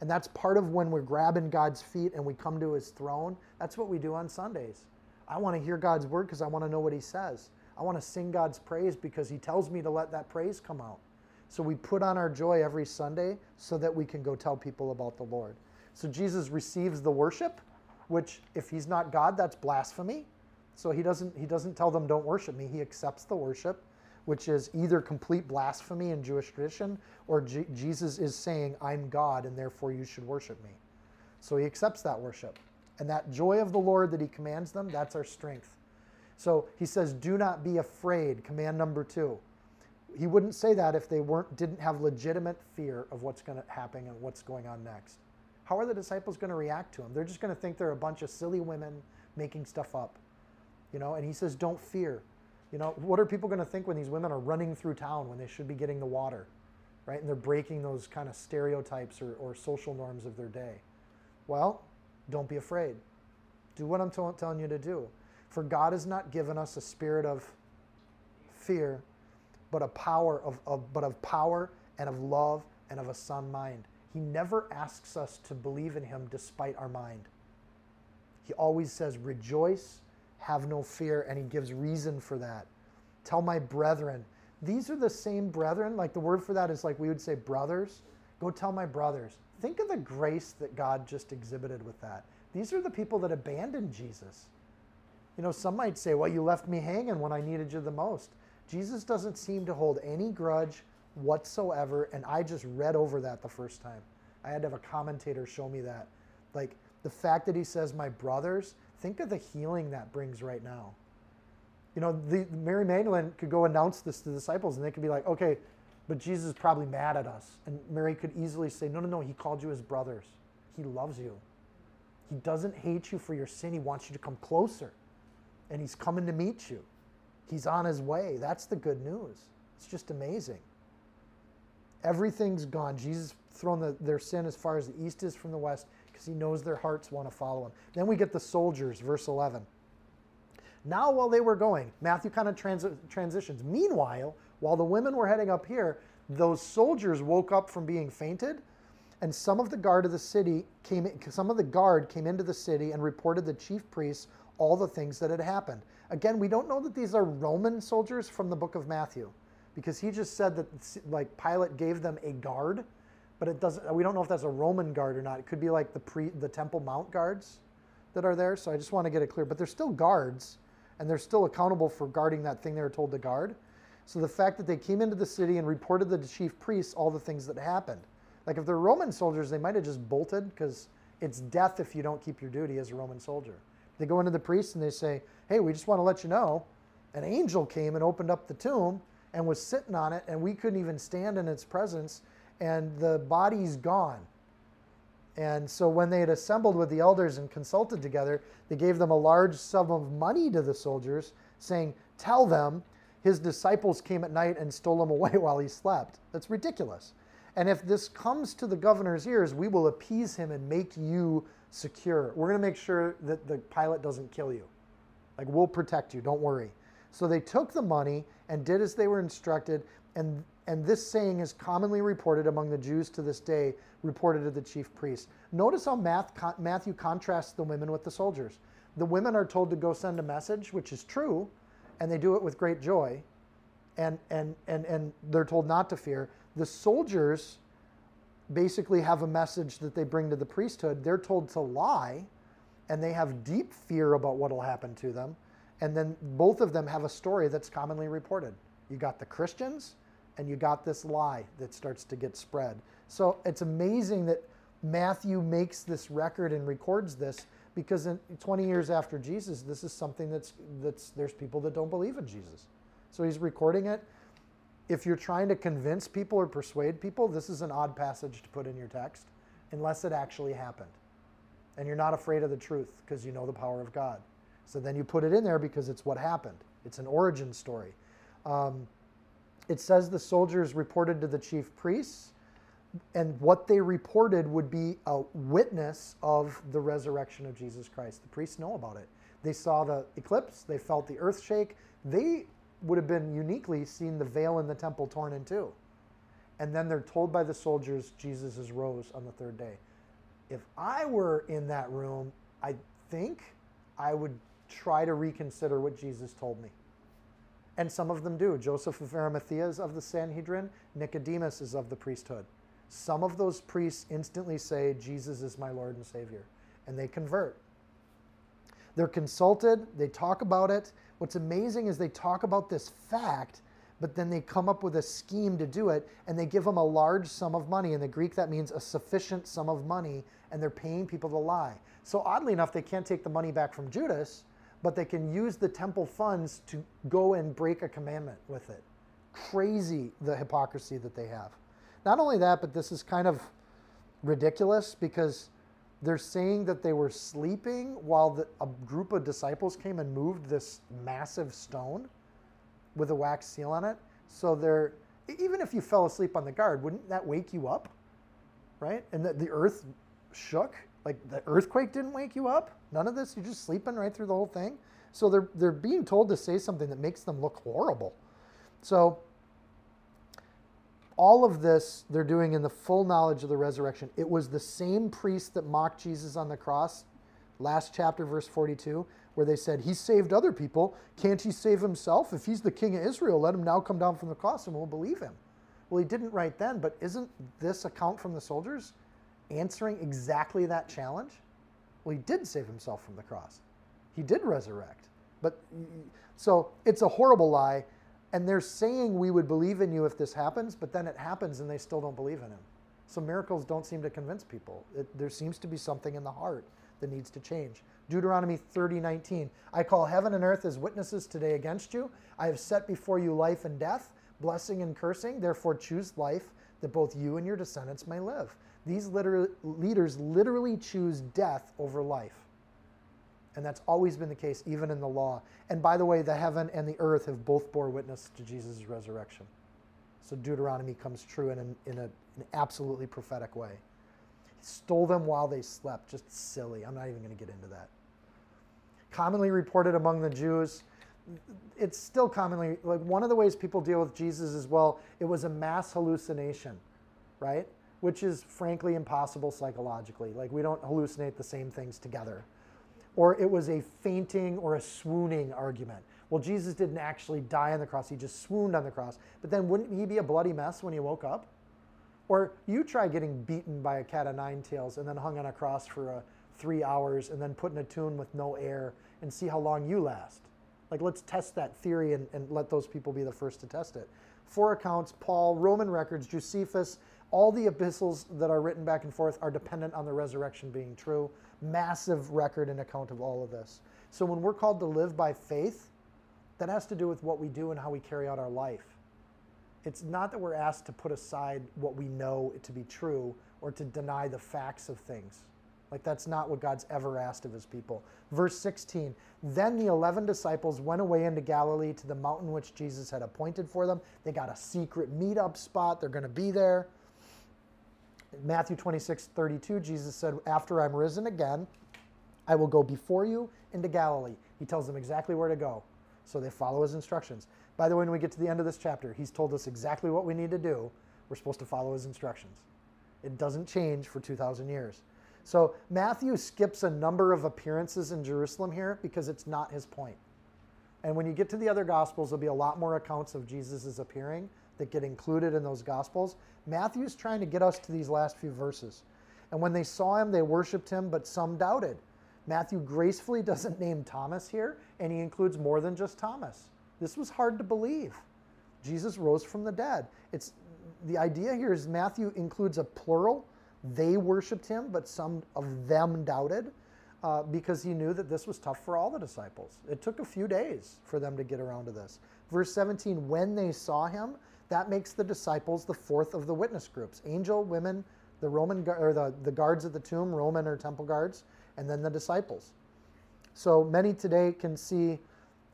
And that's part of when we're grabbing God's feet and we come to his throne. That's what we do on Sundays. I want to hear God's word because I want to know what he says. I want to sing God's praise because he tells me to let that praise come out. So we put on our joy every Sunday so that we can go tell people about the Lord. So Jesus receives the worship, which if he's not God, that's blasphemy. So he doesn't he doesn't tell them don't worship me. He accepts the worship which is either complete blasphemy in Jewish tradition or G- Jesus is saying, I'm God and therefore you should worship me. So he accepts that worship. And that joy of the Lord that he commands them, that's our strength. So he says, Do not be afraid, command number two. He wouldn't say that if they weren't didn't have legitimate fear of what's going to happen and what's going on next. How are the disciples going to react to him? They're just going to think they're a bunch of silly women making stuff up. You know, and he says, Don't fear. You know, what are people going to think when these women are running through town when they should be getting the water, right? And they're breaking those kind of stereotypes or, or social norms of their day. Well, don't be afraid. Do what I'm t- telling you to do. For God has not given us a spirit of fear, but a power of, of but of power and of love and of a sound mind. He never asks us to believe in him despite our mind. He always says, rejoice have no fear, and he gives reason for that. Tell my brethren. These are the same brethren, like the word for that is like we would say brothers. Go tell my brothers. Think of the grace that God just exhibited with that. These are the people that abandoned Jesus. You know, some might say, well, you left me hanging when I needed you the most. Jesus doesn't seem to hold any grudge whatsoever, and I just read over that the first time. I had to have a commentator show me that. Like the fact that he says, my brothers, Think of the healing that brings right now. You know, the, Mary Magdalene could go announce this to the disciples, and they could be like, okay, but Jesus is probably mad at us. And Mary could easily say, no, no, no, he called you his brothers. He loves you. He doesn't hate you for your sin. He wants you to come closer. And he's coming to meet you. He's on his way. That's the good news. It's just amazing. Everything's gone. Jesus thrown the, their sin as far as the east is from the west because he knows their hearts want to follow him. Then we get the soldiers, verse 11. Now, while they were going, Matthew kind of trans- transitions. Meanwhile, while the women were heading up here, those soldiers woke up from being fainted, and some of the guard of the city came. Some of the guard came into the city and reported the chief priests all the things that had happened. Again, we don't know that these are Roman soldiers from the book of Matthew, because he just said that like Pilate gave them a guard but it doesn't. We don't know if that's a Roman guard or not. It could be like the pre the Temple Mount guards that are there. So I just want to get it clear. But they're still guards, and they're still accountable for guarding that thing they were told to guard. So the fact that they came into the city and reported to the chief priests all the things that happened, like if they're Roman soldiers, they might have just bolted because it's death if you don't keep your duty as a Roman soldier. They go into the priest and they say, "Hey, we just want to let you know, an angel came and opened up the tomb." And was sitting on it, and we couldn't even stand in its presence, and the body's gone. And so when they had assembled with the elders and consulted together, they gave them a large sum of money to the soldiers, saying, Tell them his disciples came at night and stole him away while he slept. That's ridiculous. And if this comes to the governor's ears, we will appease him and make you secure. We're going to make sure that the Pilate doesn't kill you. Like, we'll protect you, don't worry. So they took the money and did as they were instructed, and, and this saying is commonly reported among the Jews to this day, reported to the chief priests. Notice how Matthew contrasts the women with the soldiers. The women are told to go send a message, which is true, and they do it with great joy, and, and, and, and they're told not to fear. The soldiers basically have a message that they bring to the priesthood. They're told to lie, and they have deep fear about what will happen to them and then both of them have a story that's commonly reported. You got the Christians and you got this lie that starts to get spread. So it's amazing that Matthew makes this record and records this because in 20 years after Jesus, this is something that's that's there's people that don't believe in Jesus. So he's recording it. If you're trying to convince people or persuade people, this is an odd passage to put in your text unless it actually happened. And you're not afraid of the truth because you know the power of God. So then you put it in there because it's what happened. It's an origin story. Um, it says the soldiers reported to the chief priests, and what they reported would be a witness of the resurrection of Jesus Christ. The priests know about it. They saw the eclipse, they felt the earth shake. They would have been uniquely seen the veil in the temple torn in two. And then they're told by the soldiers Jesus is rose on the third day. If I were in that room, I think I would try to reconsider what Jesus told me. And some of them do. Joseph of Arimathea is of the Sanhedrin, Nicodemus is of the priesthood. Some of those priests instantly say, Jesus is my Lord and Savior, and they convert. They're consulted, they talk about it. What's amazing is they talk about this fact, but then they come up with a scheme to do it, and they give them a large sum of money. In the Greek, that means a sufficient sum of money, and they're paying people to lie. So, oddly enough, they can't take the money back from Judas but they can use the temple funds to go and break a commandment with it. Crazy the hypocrisy that they have. Not only that, but this is kind of ridiculous because they're saying that they were sleeping while the, a group of disciples came and moved this massive stone with a wax seal on it. So they're even if you fell asleep on the guard, wouldn't that wake you up? Right? And the, the earth shook. Like the earthquake didn't wake you up? None of this? You're just sleeping right through the whole thing? So they're, they're being told to say something that makes them look horrible. So all of this they're doing in the full knowledge of the resurrection. It was the same priest that mocked Jesus on the cross, last chapter, verse 42, where they said, He saved other people. Can't he save himself? If he's the king of Israel, let him now come down from the cross and we'll believe him. Well, he didn't right then, but isn't this account from the soldiers? Answering exactly that challenge? Well, he did save himself from the cross. He did resurrect. But so it's a horrible lie. And they're saying we would believe in you if this happens, but then it happens and they still don't believe in him. So miracles don't seem to convince people. It, there seems to be something in the heart that needs to change. Deuteronomy 30, 19. I call heaven and earth as witnesses today against you. I have set before you life and death, blessing and cursing. Therefore, choose life that both you and your descendants may live. These liter- leaders literally choose death over life. And that's always been the case, even in the law. And by the way, the heaven and the earth have both bore witness to Jesus' resurrection. So Deuteronomy comes true in, an, in a, an absolutely prophetic way. He stole them while they slept. Just silly. I'm not even going to get into that. Commonly reported among the Jews, it's still commonly, like one of the ways people deal with Jesus as well, it was a mass hallucination, right? Which is frankly impossible psychologically. Like we don't hallucinate the same things together. Or it was a fainting or a swooning argument. Well, Jesus didn't actually die on the cross, he just swooned on the cross. But then wouldn't he be a bloody mess when he woke up? Or you try getting beaten by a cat of nine tails and then hung on a cross for a, three hours and then put in a tomb with no air and see how long you last. Like, let's test that theory and, and let those people be the first to test it. Four accounts Paul, Roman records, Josephus, all the epistles that are written back and forth are dependent on the resurrection being true. Massive record and account of all of this. So when we're called to live by faith, that has to do with what we do and how we carry out our life. It's not that we're asked to put aside what we know to be true or to deny the facts of things. Like, that's not what God's ever asked of his people. Verse 16 Then the 11 disciples went away into Galilee to the mountain which Jesus had appointed for them. They got a secret meetup spot, they're going to be there. Matthew 26, 32, Jesus said, After I'm risen again, I will go before you into Galilee. He tells them exactly where to go. So they follow his instructions. By the way, when we get to the end of this chapter, he's told us exactly what we need to do. We're supposed to follow his instructions. It doesn't change for 2,000 years. So Matthew skips a number of appearances in Jerusalem here because it's not his point. And when you get to the other Gospels, there'll be a lot more accounts of Jesus' appearing that get included in those Gospels. Matthew's trying to get us to these last few verses. And when they saw him, they worshiped him, but some doubted. Matthew gracefully doesn't name Thomas here, and he includes more than just Thomas. This was hard to believe. Jesus rose from the dead. It's the idea here is Matthew includes a plural. They worshiped him, but some of them doubted uh, because he knew that this was tough for all the disciples. It took a few days for them to get around to this. Verse 17, when they saw him, that makes the disciples the fourth of the witness groups angel, women, the Roman or the, the guards at the tomb, Roman or temple guards, and then the disciples. So many today can see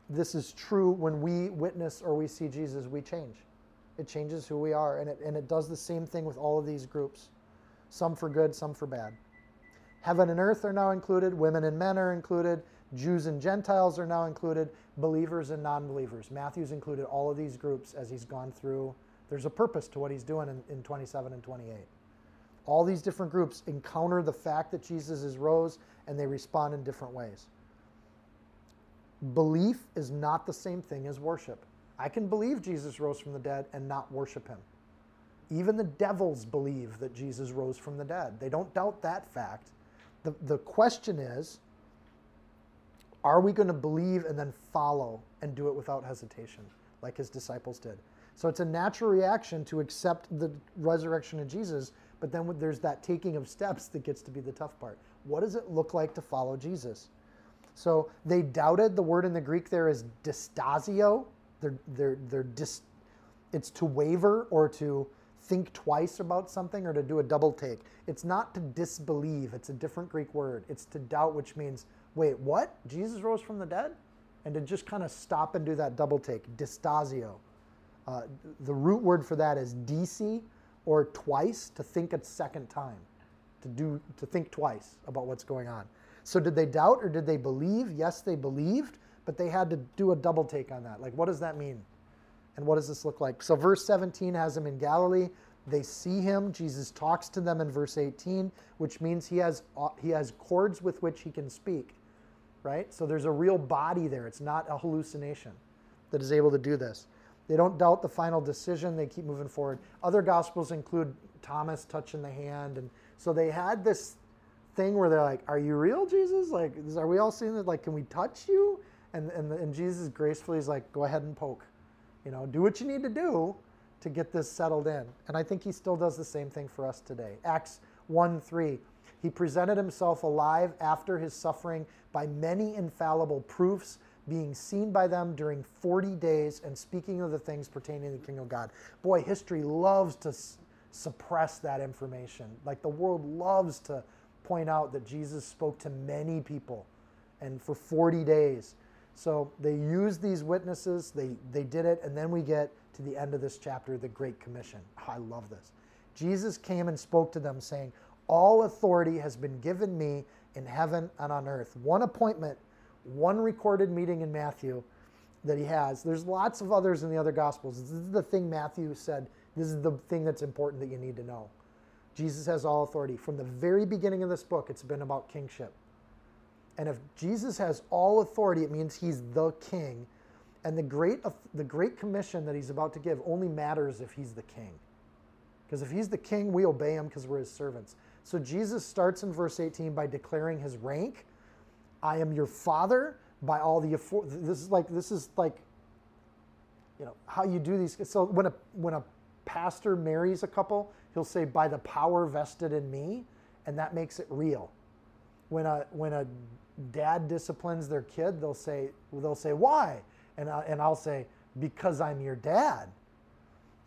this is true when we witness or we see Jesus, we change. It changes who we are, and it, and it does the same thing with all of these groups some for good, some for bad. Heaven and earth are now included, women and men are included, Jews and Gentiles are now included, believers and non believers. Matthew's included all of these groups as he's gone through. There's a purpose to what he's doing in, in 27 and 28. All these different groups encounter the fact that Jesus is rose and they respond in different ways. Belief is not the same thing as worship. I can believe Jesus rose from the dead and not worship him. Even the devils believe that Jesus rose from the dead. They don't doubt that fact. The, the question is are we going to believe and then follow and do it without hesitation, like his disciples did? So it's a natural reaction to accept the resurrection of Jesus, but then there's that taking of steps that gets to be the tough part. What does it look like to follow Jesus? So they doubted. The word in the Greek there is distasio. They're, they're, they're dis, it's to waver or to think twice about something or to do a double take. It's not to disbelieve, it's a different Greek word. It's to doubt, which means, wait, what? Jesus rose from the dead? And to just kind of stop and do that double take, distasio. Uh, the root word for that is disi, or twice, to think a second time, to do to think twice about what's going on. So did they doubt or did they believe? Yes, they believed, but they had to do a double take on that. Like, what does that mean? And what does this look like? So, verse 17 has him in Galilee. They see him. Jesus talks to them in verse 18, which means he has, uh, he has cords with which he can speak, right? So, there's a real body there. It's not a hallucination that is able to do this. They don't doubt the final decision. They keep moving forward. Other gospels include Thomas touching the hand. And so they had this thing where they're like, Are you real, Jesus? Like, are we all seeing that? Like, can we touch you? And, and, and Jesus gracefully is like, Go ahead and poke. You know, do what you need to do to get this settled in. And I think he still does the same thing for us today. Acts 1 3. He presented himself alive after his suffering by many infallible proofs, being seen by them during 40 days and speaking of the things pertaining to the kingdom of God. Boy, history loves to s- suppress that information. Like the world loves to point out that Jesus spoke to many people and for 40 days. So they use these witnesses, they, they did it, and then we get to the end of this chapter, the Great Commission. Oh, I love this. Jesus came and spoke to them, saying, All authority has been given me in heaven and on earth. One appointment, one recorded meeting in Matthew that he has. There's lots of others in the other Gospels. This is the thing Matthew said. This is the thing that's important that you need to know. Jesus has all authority. From the very beginning of this book, it's been about kingship. And if Jesus has all authority, it means he's the king. And the great, the great commission that he's about to give only matters if he's the king. Because if he's the king, we obey him because we're his servants. So Jesus starts in verse 18 by declaring his rank. I am your father by all the this is like this is like you know how you do these so when a when a pastor marries a couple he'll say by the power vested in me and that makes it real. When a when a dad disciplines their kid they'll say they'll say why? And I, and I'll say because I'm your dad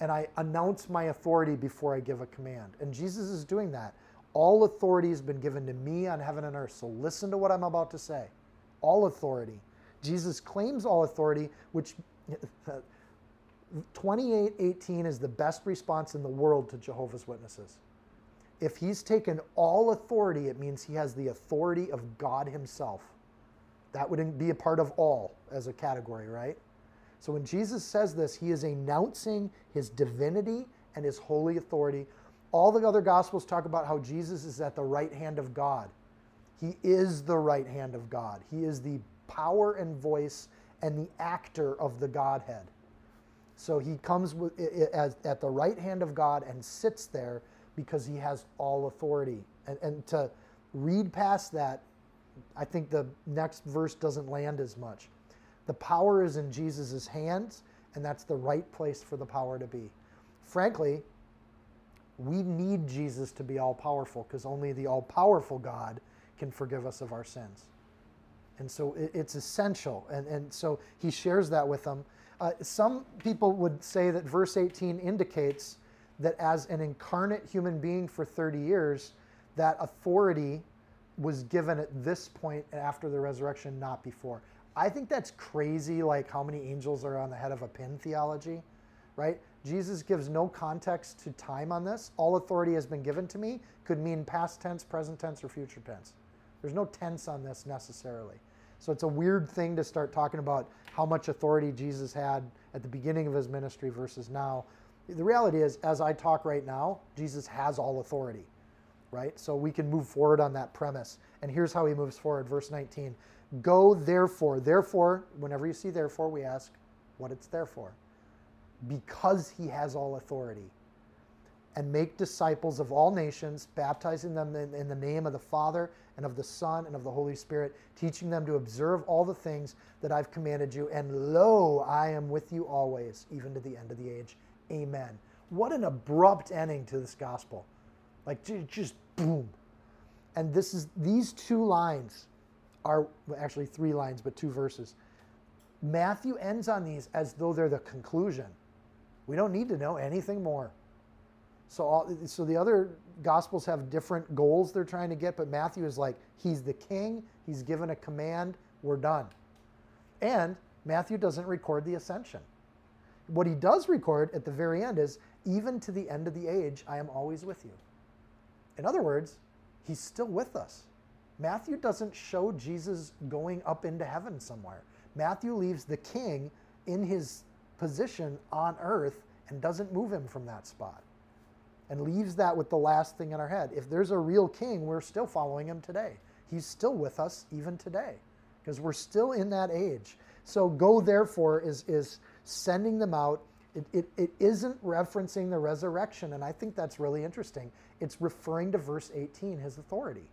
and I announce my authority before I give a command. And Jesus is doing that all authority has been given to me on heaven and earth so listen to what I'm about to say all authority. Jesus claims all authority, which 2818 is the best response in the world to Jehovah's Witnesses. If he's taken all authority, it means he has the authority of God himself. That would be a part of all as a category, right? So when Jesus says this, he is announcing his divinity and his holy authority. All the other gospels talk about how Jesus is at the right hand of God. He is the right hand of God. He is the power and voice and the actor of the Godhead. So he comes with, as, at the right hand of God and sits there because he has all authority. And, and to read past that, I think the next verse doesn't land as much. The power is in Jesus' hands, and that's the right place for the power to be. Frankly, we need Jesus to be all powerful because only the all powerful God can forgive us of our sins. And so it's essential. And, and so he shares that with them. Uh, some people would say that verse 18 indicates that as an incarnate human being for 30 years, that authority was given at this point after the resurrection, not before. I think that's crazy, like how many angels are on the head of a pin theology, right? Jesus gives no context to time on this. All authority has been given to me could mean past tense, present tense, or future tense. There's no tense on this necessarily. So it's a weird thing to start talking about how much authority Jesus had at the beginning of his ministry versus now. The reality is, as I talk right now, Jesus has all authority, right? So we can move forward on that premise. And here's how he moves forward. Verse 19 Go therefore. Therefore, whenever you see therefore, we ask what it's there for. Because he has all authority and make disciples of all nations, baptizing them in, in, the name of the Father and of the Son and of the Holy Spirit, teaching them to observe all the things that I've commanded you. And lo, I am with you always, even to the end of the age. Amen. What an abrupt ending to this gospel. Like just boom. And this is these two lines are actually three lines, but two verses. Matthew ends on these as though they're the conclusion. We don't need to know anything more. So, all, so the other gospels have different goals they're trying to get, but Matthew is like, he's the king, he's given a command, we're done. And Matthew doesn't record the ascension. What he does record at the very end is, even to the end of the age, I am always with you. In other words, he's still with us. Matthew doesn't show Jesus going up into heaven somewhere. Matthew leaves the king in his position on earth and doesn't move him from that spot and leaves that with the last thing in our head. If there's a real king, we're still following him today. He's still with us even today because we're still in that age. So go therefore is is sending them out. It, it, it isn't referencing the resurrection, and I think that's really interesting. It's referring to verse 18, his authority.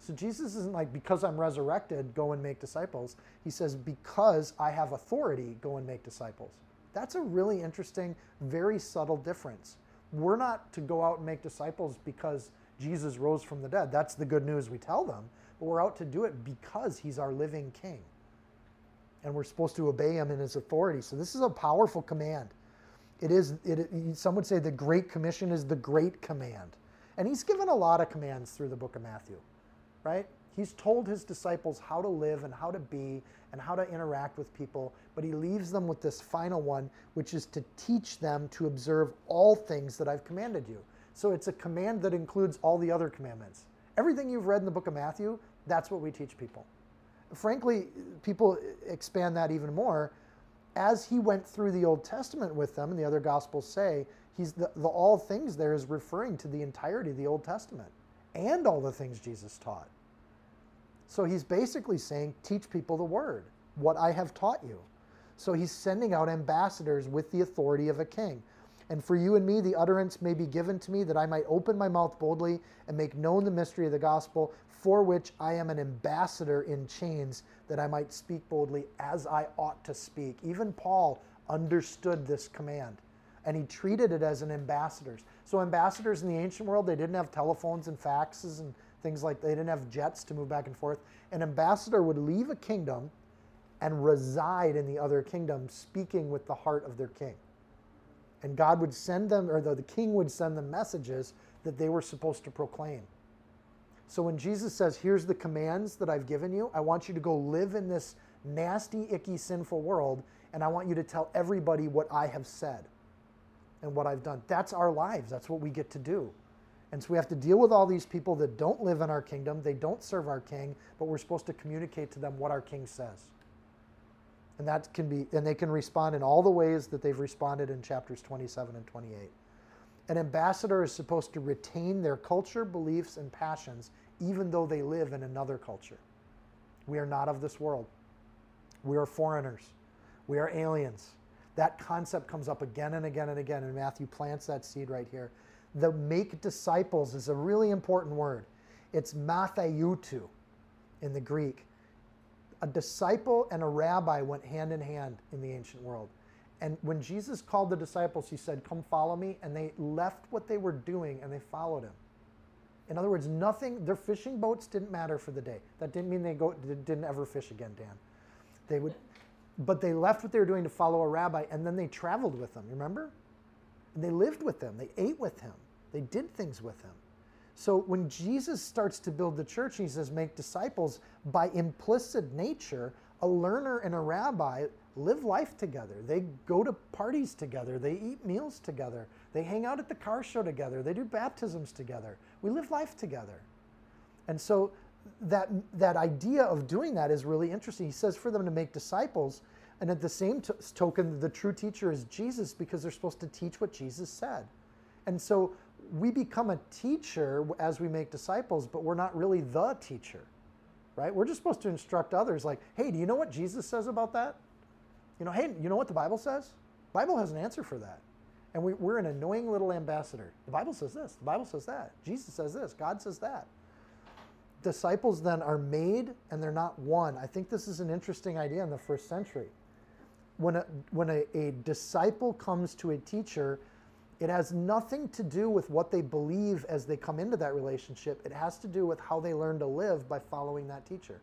So Jesus isn't like, because I'm resurrected, go and make disciples. He says, because I have authority, go and make disciples. That's a really interesting, very subtle difference we're not to go out and make disciples because Jesus rose from the dead. That's the good news we tell them. But we're out to do it because he's our living king. And we're supposed to obey him in his authority. So this is a powerful command. It is, it, some would say the Great Commission is the great command. And he's given a lot of commands through the book of Matthew, right? He's told his disciples how to live and how to be and how to interact with people, but he leaves them with this final one, which is to teach them to observe all things that I've commanded you. So it's a command that includes all the other commandments. Everything you've read in the book of Matthew, that's what we teach people. Frankly, people expand that even more. As he went through the Old Testament with them, and the other Gospels say, he's the, the all things there is referring to the entirety of the Old Testament and all the things Jesus taught. So he's basically saying, teach people the word, what I have taught you. So he's sending out ambassadors with the authority of a king. And for you and me, the utterance may be given to me that I might open my mouth boldly and make known the mystery of the gospel, for which I am an ambassador in chains, that I might speak boldly as I ought to speak. Even Paul understood this command and he treated it as an ambassador's. So, ambassadors in the ancient world, they didn't have telephones and faxes and things like they didn't have jets to move back and forth. An ambassador would leave a kingdom and reside in the other kingdom, speaking with the heart of their king. And God would send them, or the, the king would send them messages that they were supposed to proclaim. So when Jesus says, Here's the commands that I've given you, I want you to go live in this nasty, icky, sinful world, and I want you to tell everybody what I have said and what I've done. That's our lives. That's what we get to do. And so we have to deal with all these people that don't live in our kingdom, they don't serve our king, but we're supposed to communicate to them what our king says. And that can be and they can respond in all the ways that they've responded in chapters 27 and 28. An ambassador is supposed to retain their culture, beliefs, and passions, even though they live in another culture. We are not of this world. We are foreigners. We are aliens. That concept comes up again and again and again, and Matthew plants that seed right here. The make disciples is a really important word. It's matheutu in the Greek. A disciple and a rabbi went hand in hand in the ancient world. And when Jesus called the disciples, he said, Come follow me. And they left what they were doing and they followed him. In other words, nothing, their fishing boats didn't matter for the day. That didn't mean they go, didn't ever fish again, Dan. They would, but they left what they were doing to follow a rabbi and then they traveled with them, You remember? They lived with them, they ate with him, they did things with him. So when Jesus starts to build the church, he says, make disciples, by implicit nature, a learner and a rabbi live life together. They go to parties together. They eat meals together. They hang out at the car show together. They do baptisms together. We live life together. And so that, that idea of doing that is really interesting. He says for them to make disciples, and at the same token, the true teacher is Jesus because they're supposed to teach what Jesus said. And so we become a teacher as we make disciples, but we're not really the teacher, right? We're just supposed to instruct others like, hey, do you know what Jesus says about that? You know, hey, you know what the Bible says? The Bible has an answer for that. And we, we're an annoying little ambassador. The Bible says this, the Bible says that, Jesus says this, God says that. Disciples then are made and they're not one. I think this is an interesting idea in the first century. When a, when a, a disciple comes to a teacher, it has nothing to do with what they believe as they come into that relationship. It has to do with how they learn to live by following that teacher.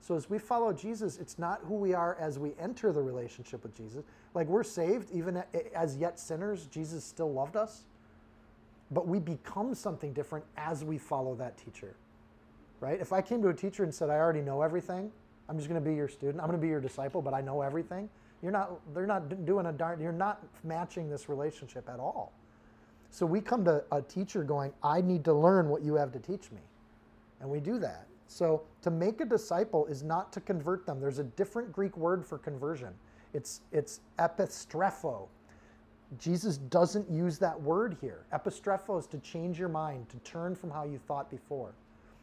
So as we follow Jesus, it's not who we are as we enter the relationship with Jesus. Like we're saved, even as yet sinners, Jesus still loved us. But we become something different as we follow that teacher, right? If I came to a teacher and said, I already know everything, I'm just going to be your student, I'm going to be your disciple, but I know everything, you're not, they're not doing a darn, you're not matching this relationship at all. So we come to a teacher going, I need to learn what you have to teach me. And we do that. So to make a disciple is not to convert them. There's a different Greek word for conversion. It's it's epistrepho. Jesus doesn't use that word here. Epistrepho is to change your mind, to turn from how you thought before.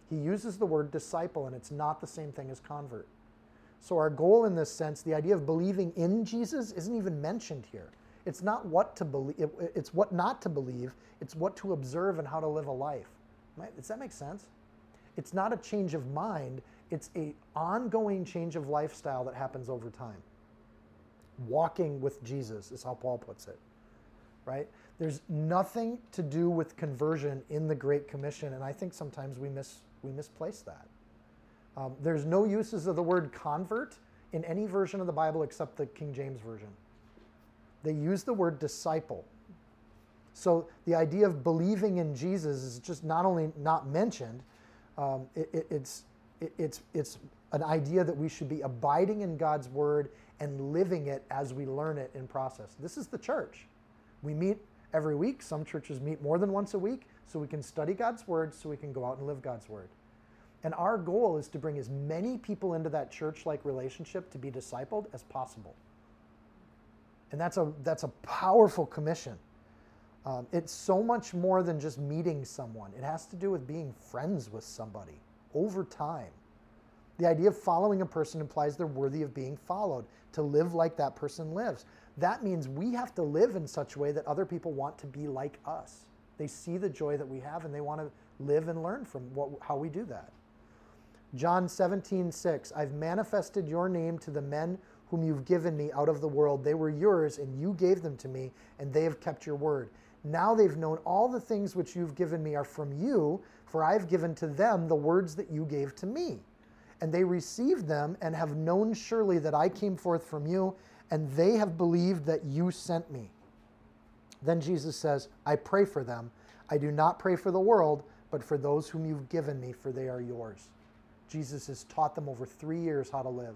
He uses the word disciple, and it's not the same thing as convert. So, our goal in this sense, the idea of believing in Jesus, isn't even mentioned here. It's not what to believe, it's what not to believe, it's what to observe and how to live a life. Does that make sense? it's not a change of mind, it's a ongoing change of lifestyle that happens over time. Walking with Jesus is how Paul puts it. Right? There's nothing to do with conversion in the Great Commission, and I think sometimes we miss we misplace that. Um, there's no uses of the word convert in any version of the Bible except the King James Version. They use the word disciple. So the idea of believing in Jesus is just not only not mentioned, um, it, it, it's, it, it's, it's an idea that we should be abiding in God's word and living it as we learn it in process. This is the church. We meet every week. Some churches meet more than once a week so we can study God's word so we can go out and live God's word. And our goal is to bring as many people into that church like relationship to be discipled as possible. And that's a, that's a powerful commission. Um, it's so much more than just meeting someone. It has to do with being friends with somebody over time. The idea of following a person implies they're worthy of being followed, to live like that person lives. that means we have to live in such a way that other people want to be like us. They see the joy that we have and they want to live and learn from what, how we do that. John 17, 6, I've manifested your name to the men whom you've given me out of the world. They were yours, and you gave them to me, and they have kept your word. Now they've known all the things which you've given me are from you, for I've given to them the words that you gave to me. And they received them and have known surely that I came forth from you, and they have believed that you sent me. Then Jesus says, I pray for them. I do not pray for the world, but for those whom you've given me, for they are yours. Jesus has taught them over three years how to live.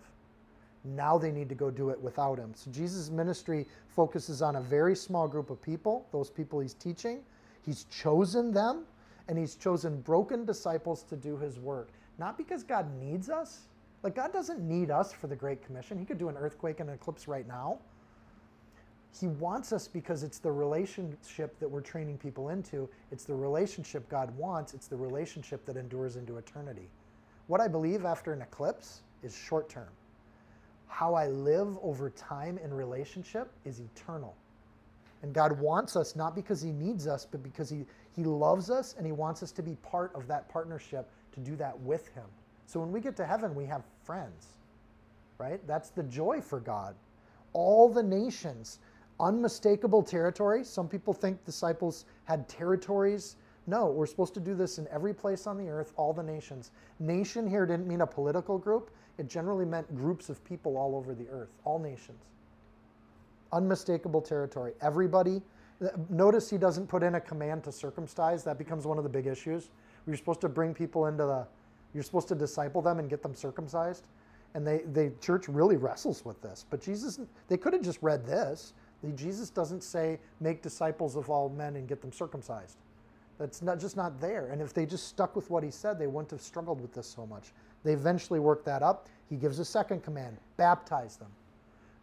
Now they need to go do it without him. So Jesus' ministry focuses on a very small group of people, those people he's teaching. He's chosen them, and he's chosen broken disciples to do his work. Not because God needs us. Like, God doesn't need us for the Great Commission. He could do an earthquake and an eclipse right now. He wants us because it's the relationship that we're training people into. It's the relationship God wants. It's the relationship that endures into eternity. What I believe after an eclipse is short term. How I live over time in relationship is eternal. And God wants us not because He needs us, but because He, he loves us and He wants us to be part of that partnership to do that with Him. So when we get to heaven, we have friends, right? That's the joy for God. All the nations, unmistakable territory. Some people think disciples had territories no, we're supposed to do this in every place on the earth, all the nations. Nation here didn't mean a political group, it generally meant groups of people all over the earth, all nations. Unmistakable territory. Everybody, notice he doesn't put in a command to circumcise. That becomes one of the big issues. You're supposed to bring people into the, you're supposed to disciple them and get them circumcised. And they, the church really wrestles with this. But Jesus, they could have just read this. Jesus doesn't say, make disciples of all men and get them circumcised. That's not just not there. And if they just stuck with what he said, they wouldn't have struggled with this so much. They eventually worked that up. He gives a second command baptize them.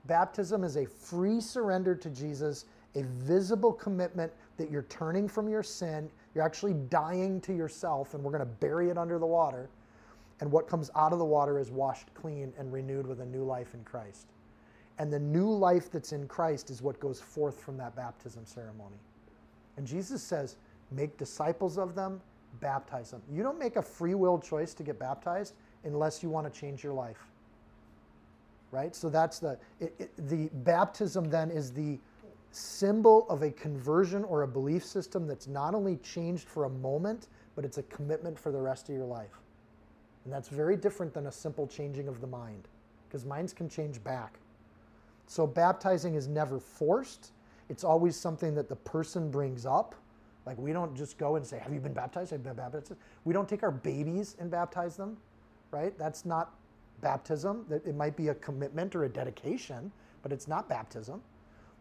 Baptism is a free surrender to Jesus, a visible commitment that you're turning from your sin. You're actually dying to yourself, and we're going to bury it under the water. And what comes out of the water is washed clean and renewed with a new life in Christ. And the new life that's in Christ is what goes forth from that baptism ceremony. And Jesus says, make disciples of them, baptize them. You don't make a free will choice to get baptized unless you want to change your life. Right? So that's the it, it, the baptism then is the symbol of a conversion or a belief system that's not only changed for a moment, but it's a commitment for the rest of your life. And that's very different than a simple changing of the mind because minds can change back. So baptizing is never forced. It's always something that the person brings up like we don't just go and say, "Have you been baptized?" Have been baptized? We don't take our babies and baptize them, right? That's not baptism. It might be a commitment or a dedication, but it's not baptism.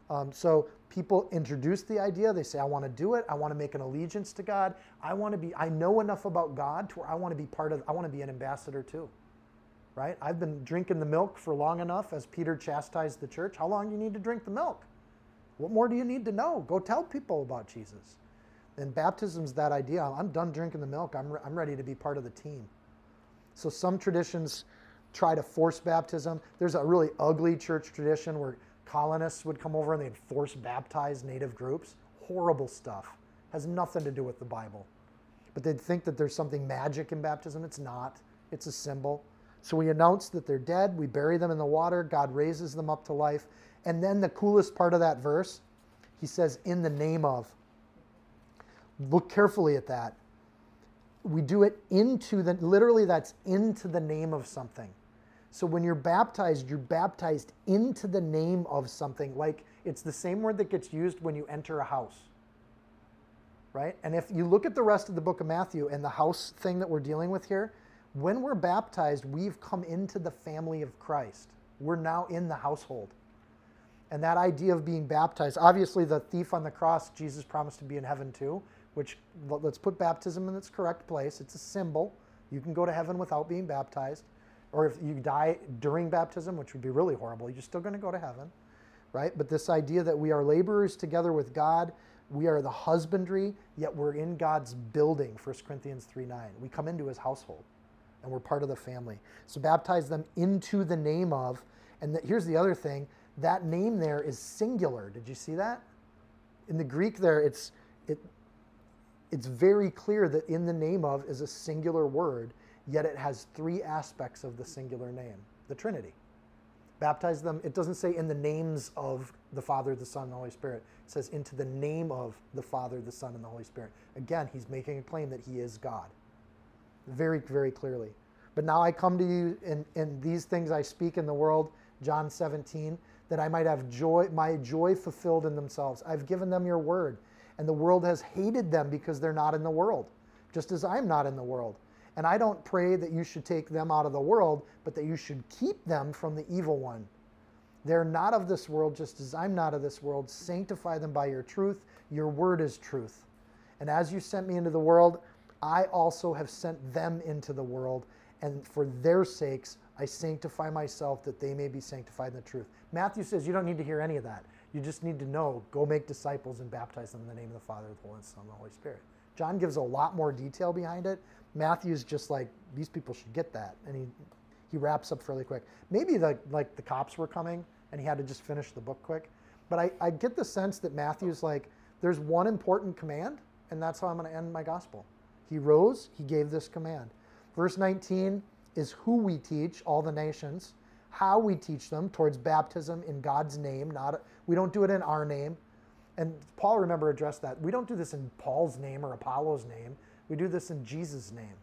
Um, so people introduce the idea. They say, "I want to do it. I want to make an allegiance to God. I want to be. I know enough about God to where I want to be part of. I want to be an ambassador too." Right? I've been drinking the milk for long enough, as Peter chastised the church. How long do you need to drink the milk? What more do you need to know? Go tell people about Jesus. And baptism's that idea. I'm done drinking the milk. I'm, re- I'm ready to be part of the team. So some traditions try to force baptism. There's a really ugly church tradition where colonists would come over and they'd force baptize native groups. Horrible stuff. Has nothing to do with the Bible. But they'd think that there's something magic in baptism. It's not. It's a symbol. So we announce that they're dead. We bury them in the water. God raises them up to life. And then the coolest part of that verse, he says, in the name of look carefully at that. We do it into the, literally, that's into the name of something. So when you're baptized, you're baptized into the name of something. Like it's the same word that gets used when you enter a house. Right? And if you look at the rest of the book of Matthew and the house thing that we're dealing with here, when we're baptized, we've come into the family of Christ. We're now in the household. And that idea of being baptized, obviously, the thief on the cross, Jesus promised to be in heaven too which let's put baptism in its correct place. It's a symbol. You can go to heaven without being baptized. Or if you die during baptism, which would be really horrible, you're still going to go to heaven, right? But this idea that we are laborers together with God, we are the husbandry, yet we're in God's building, 1 Corinthians 3 9. We come into his household and we're part of the family. So baptize them into the name of, and the, here's the other thing That name there is singular. Did you see that? In the Greek there, it's it it's very clear that in the name of is a singular word, yet it has three aspects of the singular name, the Trinity. Baptize them, it doesn't say in the names of the Father, the Son, and the Holy Spirit. It says into the name of the Father, the Son, and the Holy Spirit. Again, he's making a claim that he is God. Very, very clearly. But now I come to you in, in these things I speak in the world, John 17, that I might have joy, my joy fulfilled in themselves. I've given them your word, and the world has hated them because they're not in the world, just as I'm not in the world. And I don't pray that you should take them out of the world, but that you should keep them from the evil one. They're not of this world, just as I'm not of this world. Sanctify them by your truth. Your word is truth. And as you sent me into the world, I also have sent them into the world and for their sakes I sanctify myself that they may be sanctified in the truth. Matthew says you don't need to hear any of that. You just need to know go make disciples and baptize them in the name of the Father, the Holy Son, and the Holy Spirit. John gives a lot more detail behind it. Matthew's just like these people should get that, and he he wraps up fairly quick. Maybe the like the cops were coming and he had to just finish the book quick. But I, I get the sense that Matthew's like, there's one important command, and that's how I'm going to end my gospel. He rose, he gave this command. Verse 19 is who we teach all the nations, how we teach them towards baptism in God's name. Not we don't do it in our name. And Paul, remember, addressed that. We don't do this in Paul's name or Apollos' name. We do this in Jesus' name.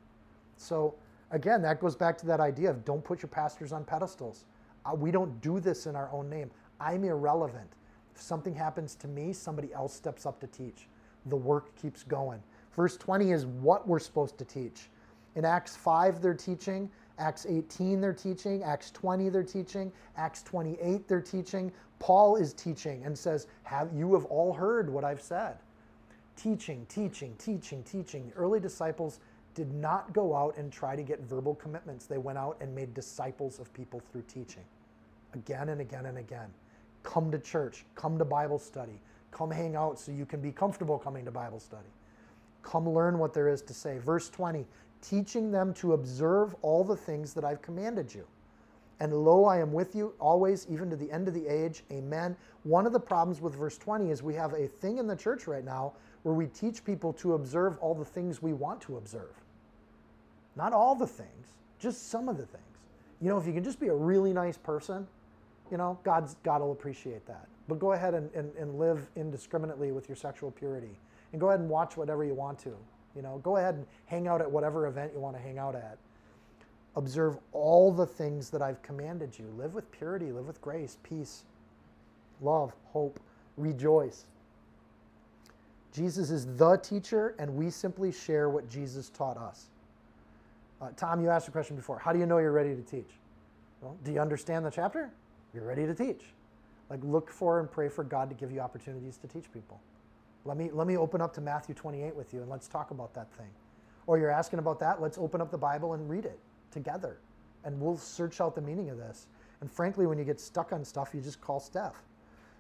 So again, that goes back to that idea of don't put your pastors on pedestals. Uh, we don't do this in our own name. I'm irrelevant. If something happens to me, somebody else steps up to teach. The work keeps going. Verse 20 is what we're supposed to teach. In Acts 5, they're teaching. Acts 18, they're teaching. Acts 20, they're teaching. Acts 28, they're teaching. Paul is teaching and says, Have you have all heard what I've said? Teaching, teaching, teaching, teaching. The early disciples did not go out and try to get verbal commitments. They went out and made disciples of people through teaching again and again and again. Come to church, come to Bible study, come hang out so you can be comfortable coming to Bible study. Come learn what there is to say. Verse 20 teaching them to observe all the things that I've commanded you. And lo, I am with you always, even to the end of the age. Amen. One of the problems with verse 20 is we have a thing in the church right now where we teach people to observe all the things we want to observe. Not all the things, just some of the things. You know, if you can just be a really nice person, you know, God's, God will appreciate that. But go ahead and, and, and live indiscriminately with your sexual purity. And go ahead and watch whatever you want to. You know, go ahead and hang out at whatever event you want to hang out at. Observe all the things that I've commanded you. Live with purity, live with grace, peace, love, hope, rejoice. Jesus is the teacher, and we simply share what Jesus taught us. Uh, Tom, you asked a question before. How do you know you're ready to teach? Well, do you understand the chapter? You're ready to teach. Like, look for and pray for God to give you opportunities to teach people. Let me, let me open up to Matthew 28 with you and let's talk about that thing. Or you're asking about that, let's open up the Bible and read it together. And we'll search out the meaning of this. And frankly, when you get stuck on stuff, you just call Steph.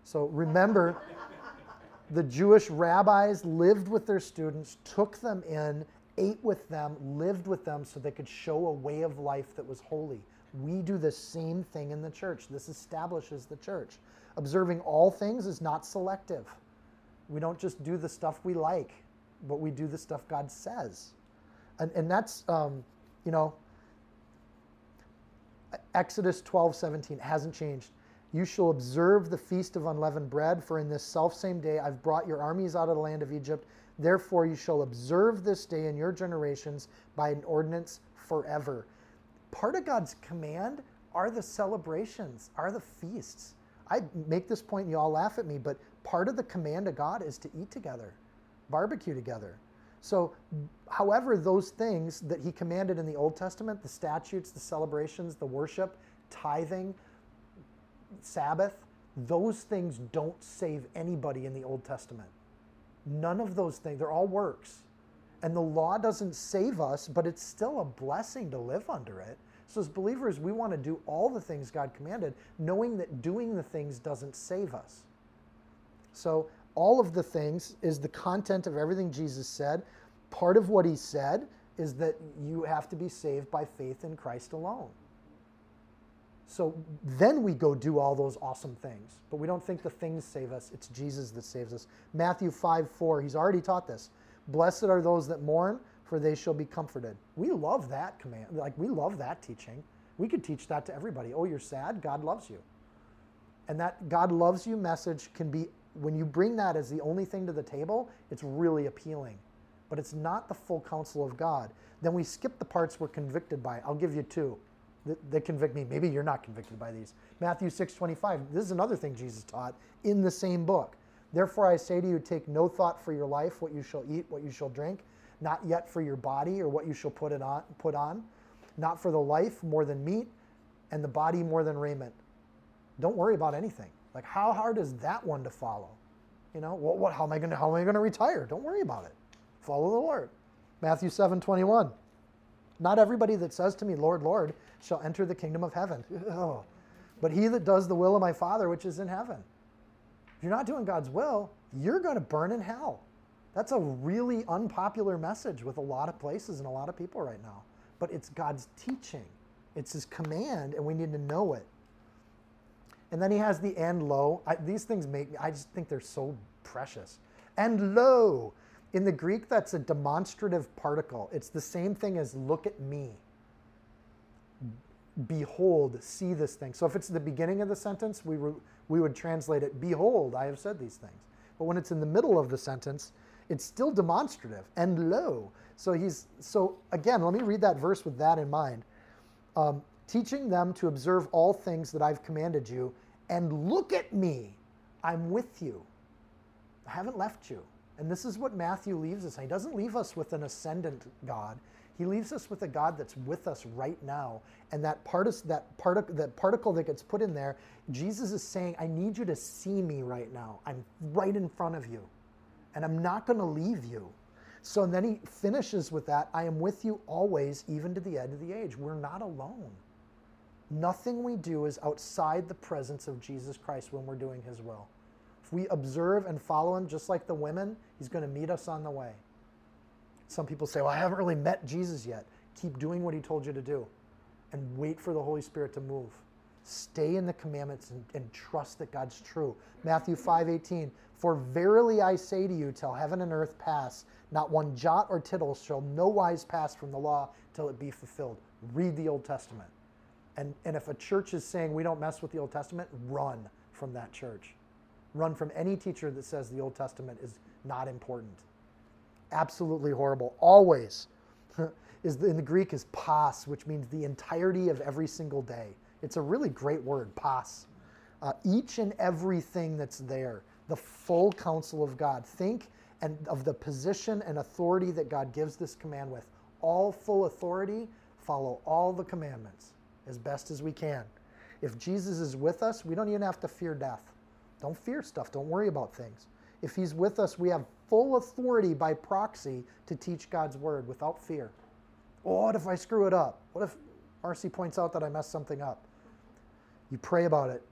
So remember, the Jewish rabbis lived with their students, took them in, ate with them, lived with them so they could show a way of life that was holy. We do the same thing in the church. This establishes the church. Observing all things is not selective. We don't just do the stuff we like, but we do the stuff God says. And, and that's, um, you know, Exodus 12, 17 hasn't changed. You shall observe the feast of unleavened bread, for in this self same day I've brought your armies out of the land of Egypt. Therefore you shall observe this day in your generations by an ordinance forever. Part of God's command are the celebrations, are the feasts. I make this point and you all laugh at me, but part of the command of God is to eat together, barbecue together. So, however, those things that he commanded in the Old Testament, the statutes, the celebrations, the worship, tithing, Sabbath, those things don't save anybody in the Old Testament. None of those things, they're all works. And the law doesn't save us, but it's still a blessing to live under it. So, as believers, we want to do all the things God commanded, knowing that doing the things doesn't save us. So, all of the things is the content of everything Jesus said. Part of what he said is that you have to be saved by faith in Christ alone. So then we go do all those awesome things. But we don't think the things save us. It's Jesus that saves us. Matthew 5 4, he's already taught this. Blessed are those that mourn, for they shall be comforted. We love that command. Like, we love that teaching. We could teach that to everybody. Oh, you're sad? God loves you. And that God loves you message can be, when you bring that as the only thing to the table, it's really appealing. But it's not the full counsel of God. Then we skip the parts we're convicted by. I'll give you two that, that convict me. Maybe you're not convicted by these. Matthew 6 25. This is another thing Jesus taught in the same book. Therefore, I say to you, take no thought for your life, what you shall eat, what you shall drink, not yet for your body or what you shall put it on, put on, not for the life more than meat, and the body more than raiment. Don't worry about anything. Like, how hard is that one to follow? You know, what, what how am I going to how am I going to retire? Don't worry about it. Follow the Lord. Matthew 7 21. Not everybody that says to me, Lord, Lord, shall enter the kingdom of heaven. But he that does the will of my Father which is in heaven. If you're not doing God's will, you're going to burn in hell. That's a really unpopular message with a lot of places and a lot of people right now. But it's God's teaching, it's his command, and we need to know it. And then he has the and lo. I, these things make me, I just think they're so precious. And lo, in the Greek, that's a demonstrative particle. It's the same thing as look at me. Behold, see this thing. So if it's the beginning of the sentence, we, re, we would translate it, Behold, I have said these things. But when it's in the middle of the sentence, it's still demonstrative. And lo. So he's, so again, let me read that verse with that in mind. Um, teaching them to observe all things that I've commanded you, and look at me. I'm with you. I haven't left you. And this is what Matthew leaves us. He doesn't leave us with an ascendant God. He leaves us with a God that's with us right now. And that, partic- that, partic- that particle that gets put in there, Jesus is saying, I need you to see me right now. I'm right in front of you. And I'm not going to leave you. So then he finishes with that I am with you always, even to the end of the age. We're not alone. Nothing we do is outside the presence of Jesus Christ when we're doing his will. If we observe and follow him just like the women, he's going to meet us on the way. Some people say, Well, I haven't really met Jesus yet. Keep doing what he told you to do and wait for the Holy Spirit to move. Stay in the commandments and, and trust that God's true. Matthew 5 18, For verily I say to you, till heaven and earth pass, not one jot or tittle shall no wise pass from the law till it be fulfilled. Read the Old Testament. And, and if a church is saying we don't mess with the Old Testament, run from that church. Run from any teacher that says the Old Testament is not important. Absolutely horrible. Always is in the Greek is pas, which means the entirety of every single day. It's a really great word, pas. Uh, each and everything that's there, the full counsel of God. Think and of the position and authority that God gives this command with. All full authority, follow all the commandments as best as we can. If Jesus is with us, we don't even have to fear death. Don't fear stuff. Don't worry about things. If He's with us, we have full authority by proxy to teach God's word without fear. Oh, what if I screw it up? What if Marcy points out that I messed something up? You pray about it,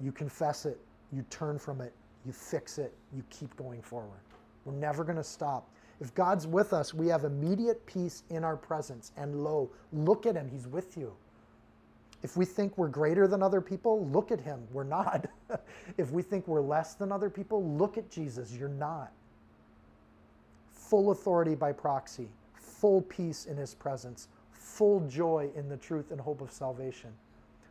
you confess it, you turn from it, you fix it, you keep going forward. We're never going to stop. If God's with us, we have immediate peace in our presence. And lo, look at Him, He's with you. If we think we're greater than other people, look at him. We're not. if we think we're less than other people, look at Jesus. You're not. Full authority by proxy, full peace in his presence, full joy in the truth and hope of salvation,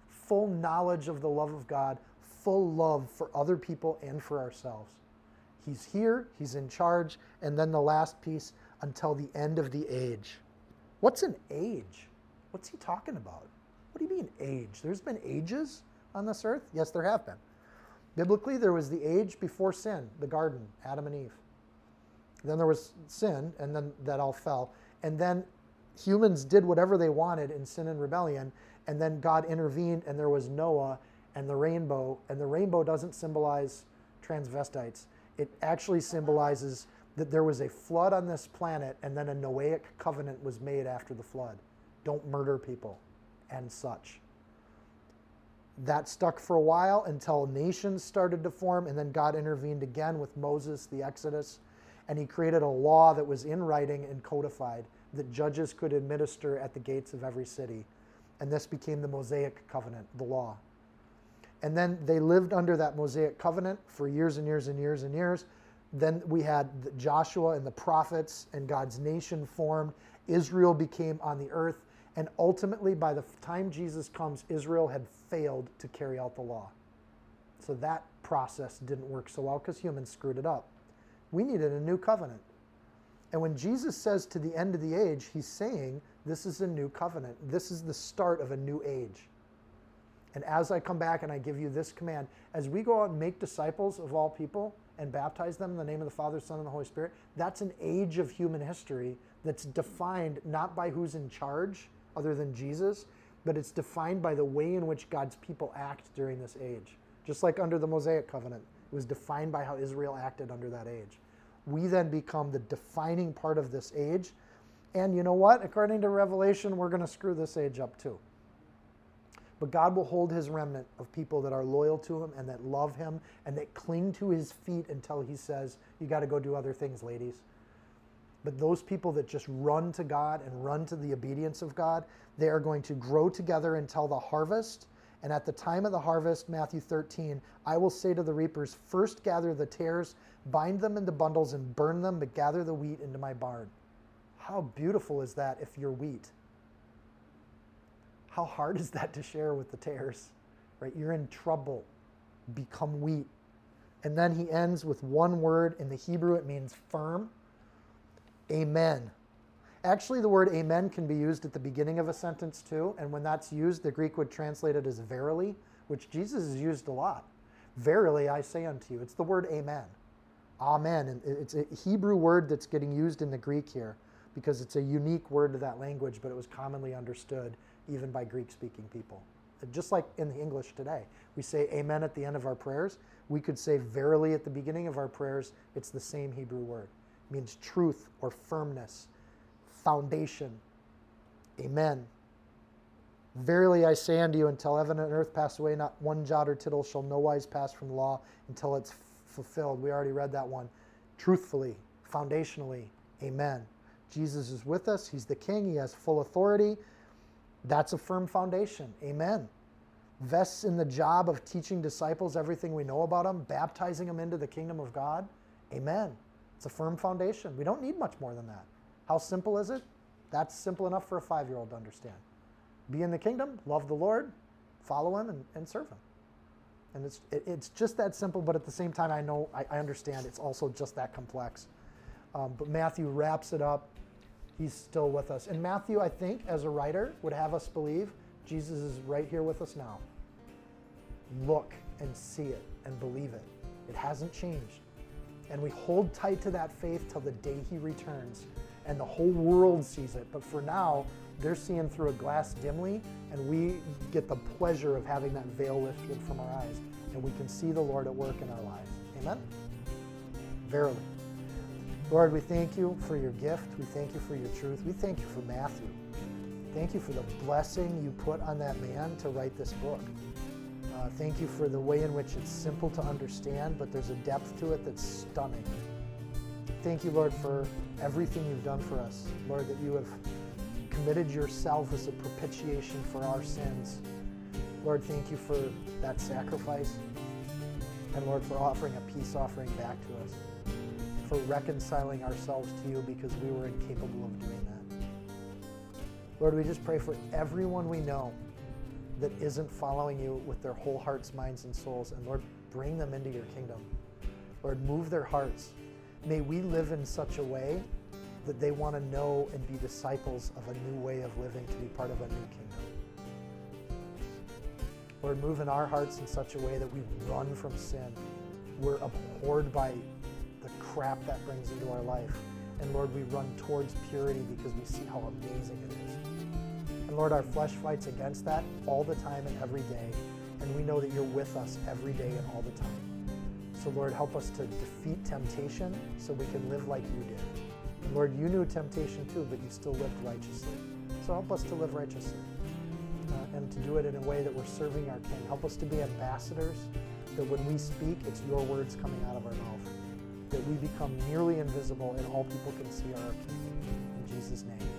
full knowledge of the love of God, full love for other people and for ourselves. He's here, he's in charge, and then the last piece until the end of the age. What's an age? What's he talking about? What do you mean age? There's been ages on this earth? Yes, there have been. Biblically, there was the age before sin, the garden, Adam and Eve. Then there was sin, and then that all fell. And then humans did whatever they wanted in sin and rebellion, and then God intervened, and there was Noah and the rainbow. And the rainbow doesn't symbolize transvestites, it actually symbolizes that there was a flood on this planet, and then a Noahic covenant was made after the flood. Don't murder people and such. That stuck for a while until nations started to form, and then God intervened again with Moses, the Exodus, and he created a law that was in writing and codified that judges could administer at the gates of every city. And this became the Mosaic covenant, the law. And then they lived under that Mosaic covenant for years and years and years and years. Then we had Joshua and the prophets, and God's nation formed. Israel became on the earth. And ultimately, by the time Jesus comes, Israel had failed to carry out the law. So that process didn't work so well because humans screwed it up. We needed a new covenant. And when Jesus says to the end of the age, he's saying, This is a new covenant. This is the start of a new age. And as I come back and I give you this command, as we go out and make disciples of all people and baptize them in the name of the Father, Son, and the Holy Spirit, that's an age of human history that's defined not by who's in charge other than Jesus, but it's defined by the way in which God's people act during this age. Just like under the Mosaic covenant, it was defined by how Israel acted under that age. We then become the defining part of this age. And you know what? According to Revelation, we're going to screw this age up too. But God will hold his remnant of people that are loyal to him and that love him and that cling to his feet until he says, You got to go do other things, ladies. But those people that just run to God and run to the obedience of God, they are going to grow together until the harvest. And at the time of the harvest, Matthew 13, I will say to the reapers, First gather the tares, bind them into bundles, and burn them, but gather the wheat into my barn. How beautiful is that if you're wheat? How hard is that to share with the tares? Right? You're in trouble. Become wheat. And then he ends with one word. In the Hebrew, it means firm. Amen. Actually, the word amen can be used at the beginning of a sentence too. And when that's used, the Greek would translate it as verily, which Jesus has used a lot. Verily, I say unto you. It's the word amen. Amen. And it's a Hebrew word that's getting used in the Greek here because it's a unique word to that language, but it was commonly understood even by Greek speaking people. Just like in the English today, we say amen at the end of our prayers. We could say verily at the beginning of our prayers. It's the same Hebrew word. Means truth or firmness, foundation. Amen. Verily I say unto you, until heaven and earth pass away, not one jot or tittle shall nowise pass from the law until it's fulfilled. We already read that one. Truthfully, foundationally, amen. Jesus is with us. He's the king. He has full authority. That's a firm foundation. Amen. Vests in the job of teaching disciples everything we know about them, baptizing them into the kingdom of God. Amen. It's a firm foundation. We don't need much more than that. How simple is it? That's simple enough for a five year old to understand. Be in the kingdom, love the Lord, follow Him, and, and serve Him. And it's, it, it's just that simple, but at the same time, I know, I, I understand it's also just that complex. Um, but Matthew wraps it up he's still with us. And Matthew, I think, as a writer, would have us believe Jesus is right here with us now. Look and see it and believe it. It hasn't changed. And we hold tight to that faith till the day he returns and the whole world sees it. But for now, they're seeing through a glass dimly, and we get the pleasure of having that veil lifted from our eyes, and we can see the Lord at work in our lives. Amen? Verily. Lord, we thank you for your gift. We thank you for your truth. We thank you for Matthew. Thank you for the blessing you put on that man to write this book. Uh, thank you for the way in which it's simple to understand, but there's a depth to it that's stunning. Thank you, Lord, for everything you've done for us. Lord, that you have committed yourself as a propitiation for our sins. Lord, thank you for that sacrifice. And Lord, for offering a peace offering back to us for reconciling ourselves to you because we were incapable of doing that. Lord, we just pray for everyone we know that isn't following you with their whole hearts, minds, and souls. And Lord, bring them into your kingdom. Lord, move their hearts. May we live in such a way that they want to know and be disciples of a new way of living to be part of a new kingdom. Lord, move in our hearts in such a way that we run from sin. We're abhorred by the crap that brings into our life. And Lord, we run towards purity because we see how amazing it is. And Lord, our flesh fights against that all the time and every day. And we know that you're with us every day and all the time. So, Lord, help us to defeat temptation so we can live like you did. And Lord, you knew temptation too, but you still lived righteously. So help us to live righteously uh, and to do it in a way that we're serving our King. Help us to be ambassadors, that when we speak, it's your words coming out of our mouth that we become nearly invisible and all people can see our King. In Jesus' name,